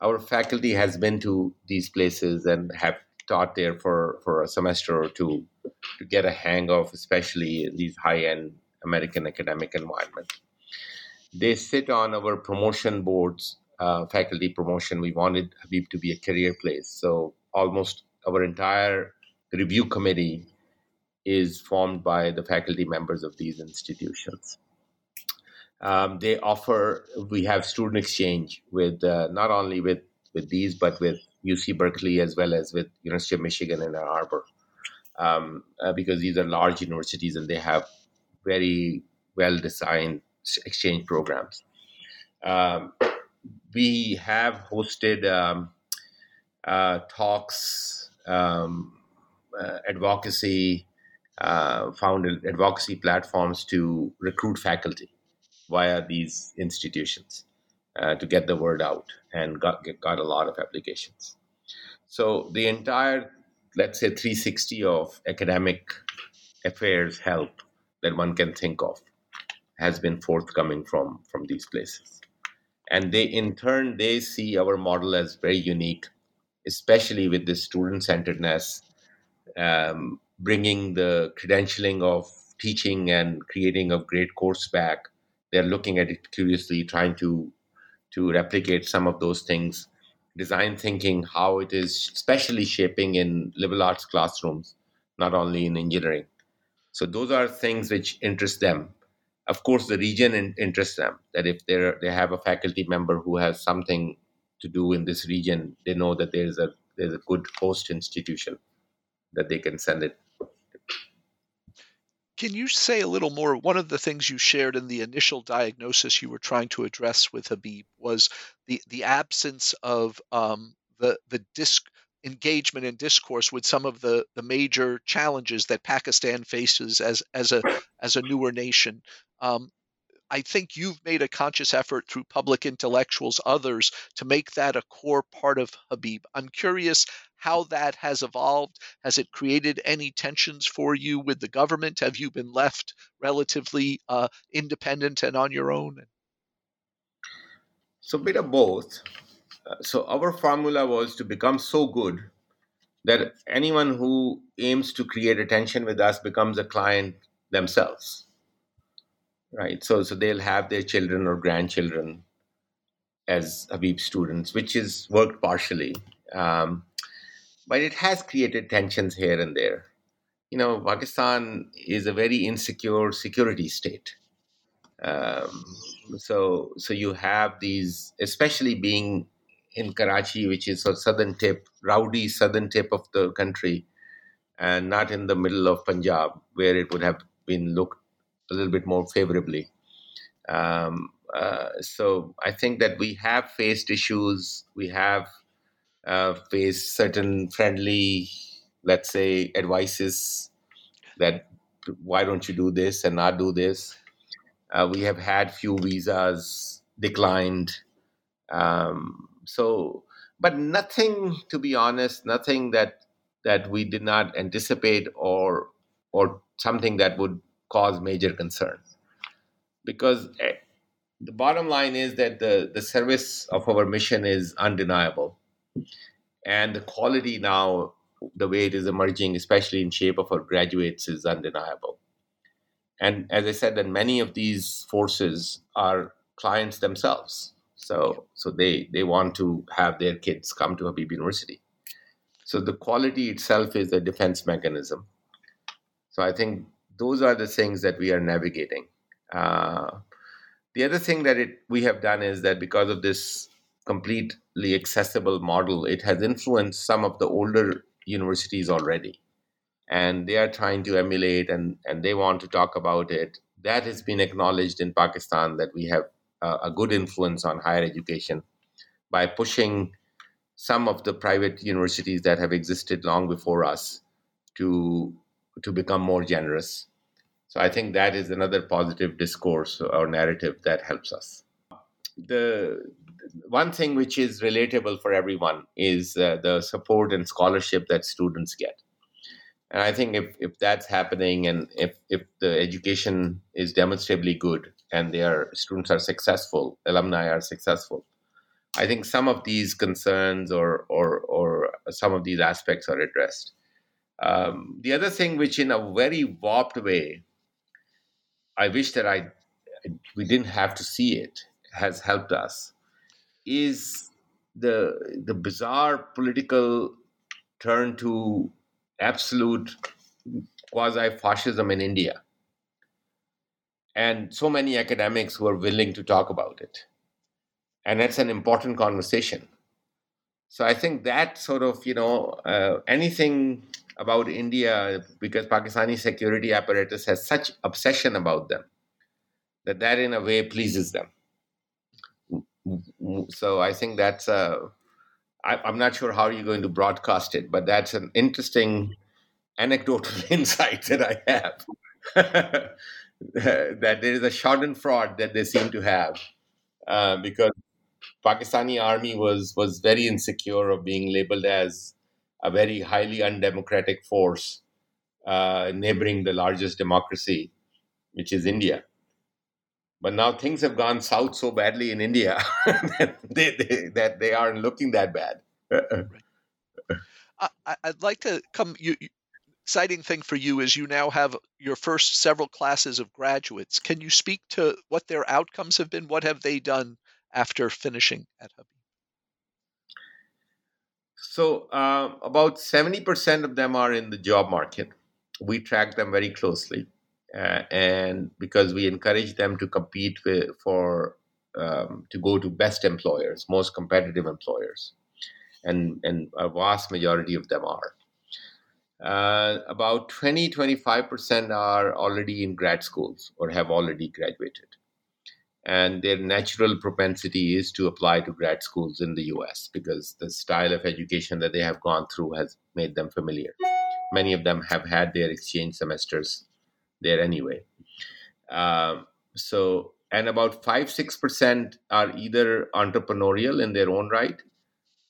Our faculty has been to these places and have taught there for, for a semester or two to get a hang of, especially these high end American academic environments. They sit on our promotion boards, uh, faculty promotion. We wanted Habib to be a career place. So almost our entire review committee is formed by the faculty members of these institutions. Um, they offer, we have student exchange with uh, not only with, with these, but with UC Berkeley as well as with University of Michigan in Ann Arbor, um, uh, because these are large universities and they have very well designed exchange programs. Um, we have hosted um, uh, talks um, uh, advocacy, uh, founded advocacy platforms to recruit faculty via these institutions uh, to get the word out and got, got a lot of applications. So the entire, let's say, 360 of academic affairs help that one can think of has been forthcoming from from these places and they in turn they see our model as very unique especially with the student centeredness um, bringing the credentialing of teaching and creating a great course back they're looking at it curiously trying to to replicate some of those things. Design thinking how it is especially shaping in liberal arts classrooms not only in engineering. So those are things which interest them. Of course the region in, interests them that if they they have a faculty member who has something to do in this region they know that there's a there's a good host institution that they can send it can you say a little more? One of the things you shared in the initial diagnosis you were trying to address with Habib was the the absence of um, the the disc engagement and discourse with some of the, the major challenges that Pakistan faces as as a as a newer nation. Um, I think you've made a conscious effort through public intellectuals, others, to make that a core part of Habib. I'm curious how that has evolved. Has it created any tensions for you with the government? Have you been left relatively uh, independent and on your own? So, a bit of both. Uh, so, our formula was to become so good that anyone who aims to create attention with us becomes a client themselves right? So, so they'll have their children or grandchildren as Habib students, which is worked partially. Um, but it has created tensions here and there. You know, Pakistan is a very insecure security state. Um, so, so you have these, especially being in Karachi, which is a southern tip, rowdy southern tip of the country, and not in the middle of Punjab, where it would have been looked a little bit more favorably. Um, uh, so I think that we have faced issues. We have uh, faced certain friendly, let's say, advices that why don't you do this and not do this. Uh, we have had few visas declined. Um, so, but nothing, to be honest, nothing that that we did not anticipate or or something that would cause major concern. Because eh, the bottom line is that the, the service of our mission is undeniable. And the quality now, the way it is emerging, especially in shape of our graduates, is undeniable. And as I said, that many of these forces are clients themselves. So, so they, they want to have their kids come to Habib University. So the quality itself is a defense mechanism. So I think those are the things that we are navigating. Uh, the other thing that it, we have done is that because of this completely accessible model, it has influenced some of the older universities already. And they are trying to emulate and, and they want to talk about it. That has been acknowledged in Pakistan that we have uh, a good influence on higher education by pushing some of the private universities that have existed long before us to to become more generous. So I think that is another positive discourse or narrative that helps us. The one thing which is relatable for everyone is uh, the support and scholarship that students get. And I think if, if that's happening and if, if the education is demonstrably good and their students are successful, alumni are successful, I think some of these concerns or, or, or some of these aspects are addressed. Um, the other thing, which in a very warped way, I wish that I we didn't have to see it, has helped us, is the the bizarre political turn to absolute quasi-fascism in India, and so many academics who are willing to talk about it, and that's an important conversation. So I think that sort of you know uh, anything about India because Pakistani security apparatus has such obsession about them that that in a way pleases them. So I think that's a. I, I'm not sure how you're going to broadcast it, but that's an interesting anecdotal insight that I have that there is a Schadenfreude that they seem to have uh, because Pakistani army was was very insecure of being labeled as a very highly undemocratic force uh, neighboring the largest democracy, which is India. But now things have gone south so badly in India that, they, they, that they aren't looking that bad. I, would like to come. You, exciting thing for you is you now have your first several classes of graduates. Can you speak to what their outcomes have been? What have they done after finishing at Habib? So, uh, about 70% of them are in the job market. We track them very closely. Uh, and because we encourage them to compete with, for um, to go to best employers, most competitive employers, and and a vast majority of them are. Uh, about 20 25% are already in grad schools or have already graduated and their natural propensity is to apply to grad schools in the US because the style of education that they have gone through has made them familiar. Many of them have had their exchange semesters there anyway. Um, so, and about 5 6% are either entrepreneurial in their own right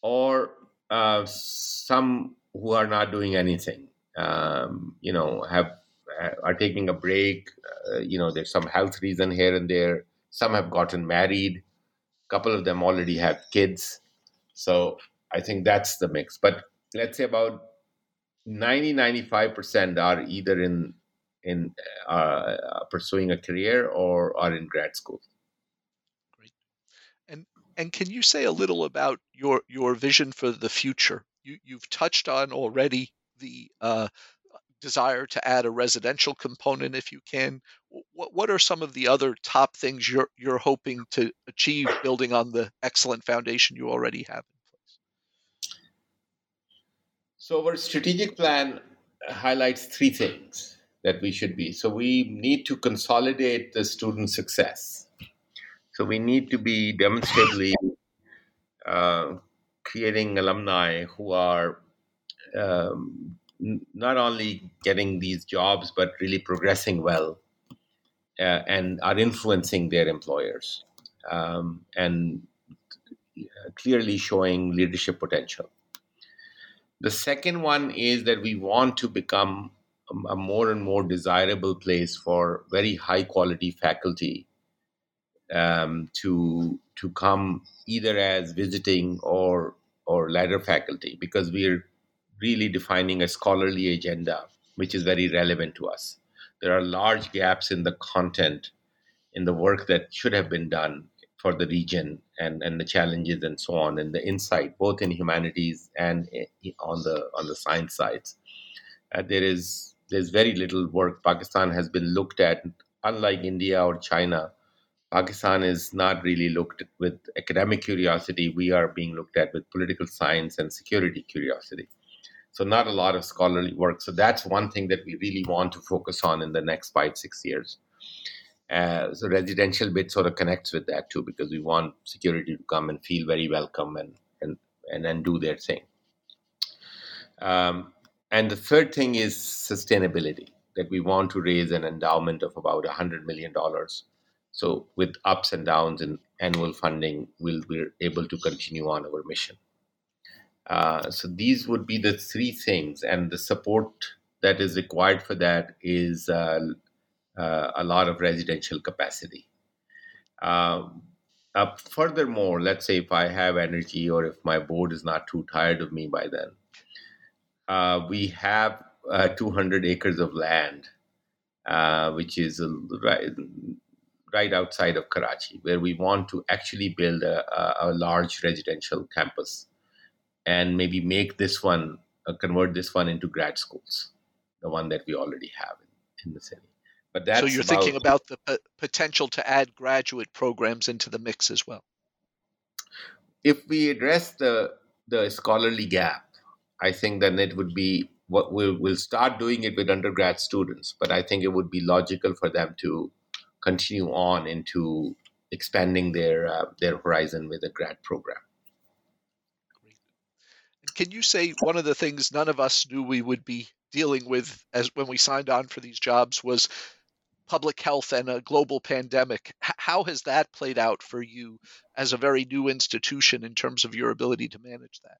or uh, some who are not doing anything, um, you know, have are taking a break. Uh, you know, there's some health reason here and there some have gotten married. A couple of them already have kids. So I think that's the mix. But let's say about 90 95% are either in in uh, pursuing a career or are in grad school. Great. And and can you say a little about your your vision for the future? You you've touched on already the uh, desire to add a residential component if you can. What, what are some of the other top things you're, you're hoping to achieve building on the excellent foundation you already have in place? So, our strategic plan highlights three things that we should be. So, we need to consolidate the student success. So, we need to be demonstrably uh, creating alumni who are um, not only getting these jobs but really progressing well uh, and are influencing their employers um, and clearly showing leadership potential. The second one is that we want to become a more and more desirable place for very high quality faculty um, to to come either as visiting or or ladder faculty because we're really defining a scholarly agenda, which is very relevant to us. There are large gaps in the content, in the work that should have been done for the region and, and the challenges and so on, and the insight, both in humanities and on the on the science sides. Uh, there is there's very little work. Pakistan has been looked at, unlike India or China. Pakistan is not really looked with academic curiosity. We are being looked at with political science and security curiosity. So not a lot of scholarly work. So that's one thing that we really want to focus on in the next five, six years. Uh, so residential bit sort of connects with that too, because we want security to come and feel very welcome and and and then do their thing. Um, and the third thing is sustainability that we want to raise an endowment of about $100 million. So, with ups and downs in annual funding, we'll, we're able to continue on our mission. Uh, so these would be the three things, and the support that is required for that is uh, uh, a lot of residential capacity. Um, uh, furthermore, let's say if I have energy or if my board is not too tired of me by then, uh, we have 200 acres of land, which is right, right outside of Karachi, where we want to actually build a, a large residential campus and maybe make this one uh, convert this one into grad schools, the one that we already have in, in the city. But that's so you're about, thinking about the p- potential to add graduate programs into the mix as well. If we address the the scholarly gap, I think then it would be what we'll, we'll start doing it with undergrad students. But I think it would be logical for them to continue on into expanding their uh, their horizon with a grad program. Can you say one of the things none of us knew we would be dealing with as when we signed on for these jobs was public health and a global pandemic. How has that played out for you as a very new institution in terms of your ability to manage that?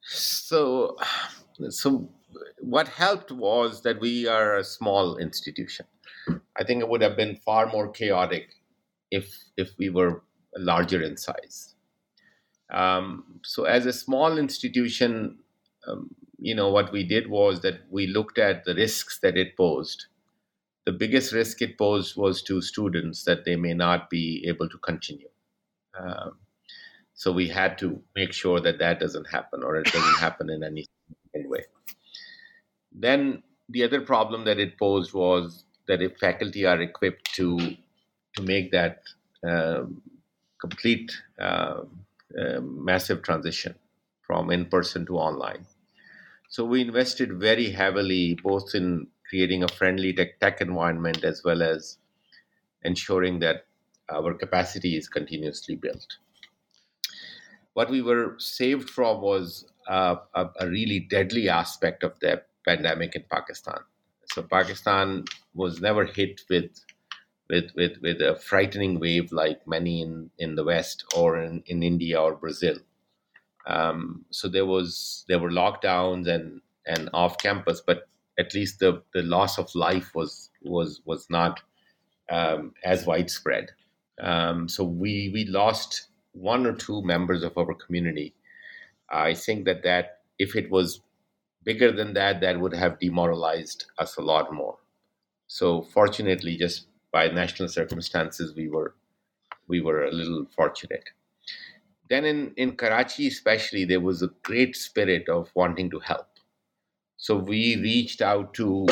So, so what helped was that we are a small institution. I think it would have been far more chaotic if if we were larger in size. Um, so, as a small institution, um, you know, what we did was that we looked at the risks that it posed. The biggest risk it posed was to students that they may not be able to continue. Um, so we had to make sure that that doesn't happen or it doesn't happen in any way. Then the other problem that it posed was that if faculty are equipped to to make that um, complete uh, massive transition from in person to online, so we invested very heavily both in creating a friendly tech, tech environment as well as ensuring that our capacity is continuously built. What we were saved from was uh, a, a, really deadly aspect of the pandemic in Pakistan. So Pakistan was never hit with with with, with a frightening wave like many in, in the West or in, in India or Brazil. Um, so there was there were lockdowns and and off campus, but at least the, the loss of life was was was not um, as widespread. Um, so we we lost one or two members of our community. I think that that if it was bigger than that, that would have demoralized us a lot more. So fortunately, just by national circumstances, we were we were a little fortunate then in, in Karachi, especially, there was a great spirit of wanting to help. So we reached out to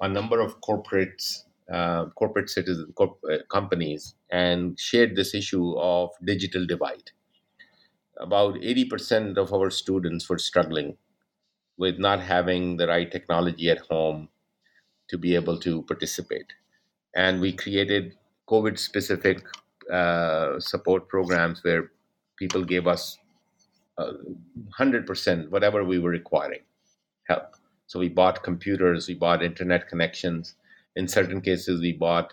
a number of corporates, uh, corporate citizen corp- uh, companies, and shared this issue of digital divide. About 80% of our students were struggling with not having the right technology at home to be able to participate. And we created COVID specific uh, support programs where people gave us uh, 100% whatever we were requiring help. So we bought computers, we bought internet connections. In certain cases, we bought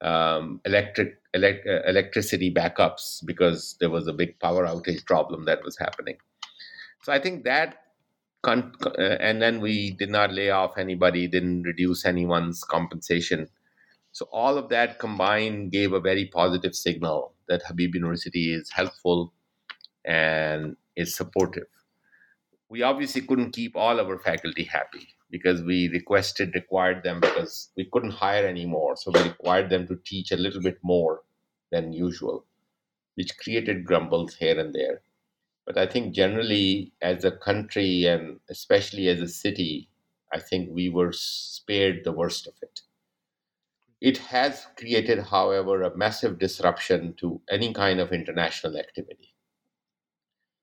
um, electric elect, uh, electricity backups because there was a big power outage problem that was happening. So I think that, con- uh, and then we did not lay off anybody, didn't reduce anyone's compensation. So all of that combined gave a very positive signal that Habib University is helpful and is supportive. We obviously couldn't keep all of our faculty happy because we requested, required them because we couldn't hire anymore. So we required them to teach a little bit more than usual, which created grumbles here and there. But I think generally, as a country and especially as a city, I think we were spared the worst of it. It has created, however, a massive disruption to any kind of international activity.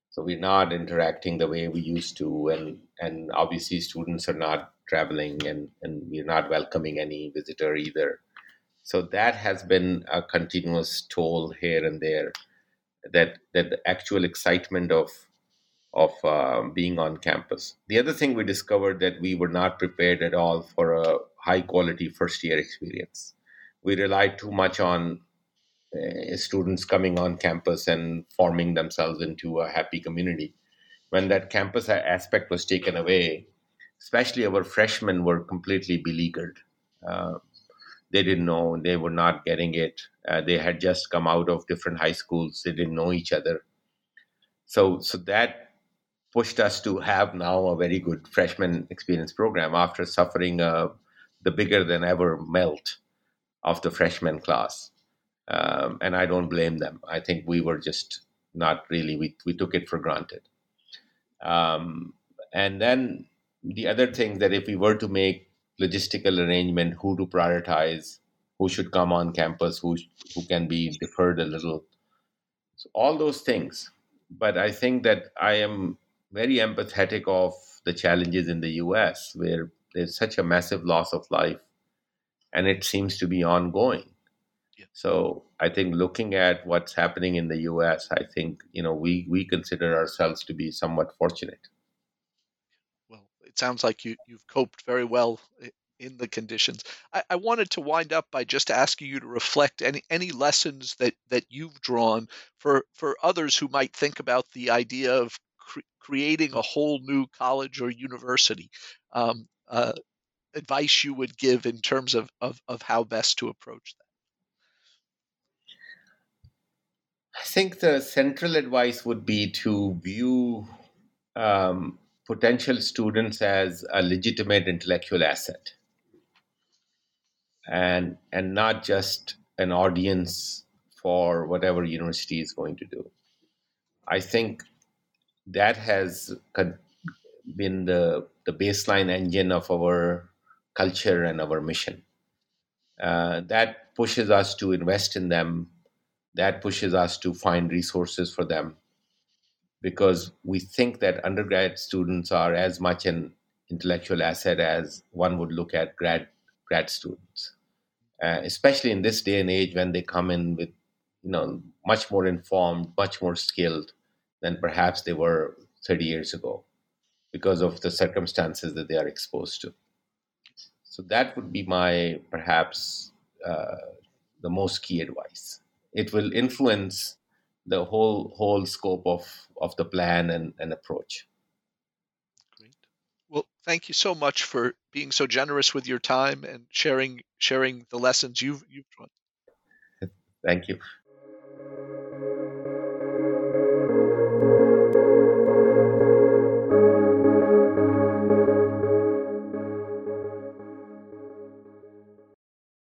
So we're not interacting the way we used to, and and obviously students are not traveling, and and we're not welcoming any visitor either. So that has been a continuous toll here and there. That that the actual excitement of of um, being on campus. The other thing we discovered that we were not prepared at all for a high quality first year experience we relied too much on uh, students coming on campus and forming themselves into a happy community. When that campus aspect was taken away, especially our freshmen were completely beleaguered. Uh, they didn't know, they were not getting it. Uh, they had just come out of different high schools, they didn't know each other. So, so that pushed us to have now a very good freshman experience program after suffering uh, the bigger than ever melt of the freshman class. Um, and I don't blame them. I think we were just not really, we, we took it for granted. Um, and then the other thing that if we were to make logistical arrangement, who to prioritize, who should come on campus, who, who can be deferred a little. So all those things. But I think that I am very empathetic of the challenges in the US where there's such a massive loss of life and it seems to be ongoing. Yeah. So I think looking at what's happening in the U.S., I think you know we we consider ourselves to be somewhat fortunate. Well, it sounds like you you've coped very well in the conditions. I, I, wanted to wind up by just asking you to reflect any any lessons that that you've drawn for for others who might think about the idea of cre- creating a whole new college or university. Um, uh, advice you would give in terms of, of of how best to approach that. I think the central advice would be to view um, potential students as a legitimate intellectual asset and and not just an audience for whatever university is going to do. I think that has been the the baseline engine of our culture and our mission. Uh, that pushes us to invest in them. That pushes us to find resources for them because we think that undergrad students are as much an intellectual asset as one would look at grad grad students, uh, especially in this day and age when they come in with you know much more informed, much more skilled than perhaps they were 30 years ago because of the circumstances that they are exposed to. So that would be my perhaps uh, the most key advice. It will influence the whole whole scope of of the plan and, and approach. Great. Well, thank you so much for being so generous with your time and sharing sharing the lessons you've you've drawn. Thank you.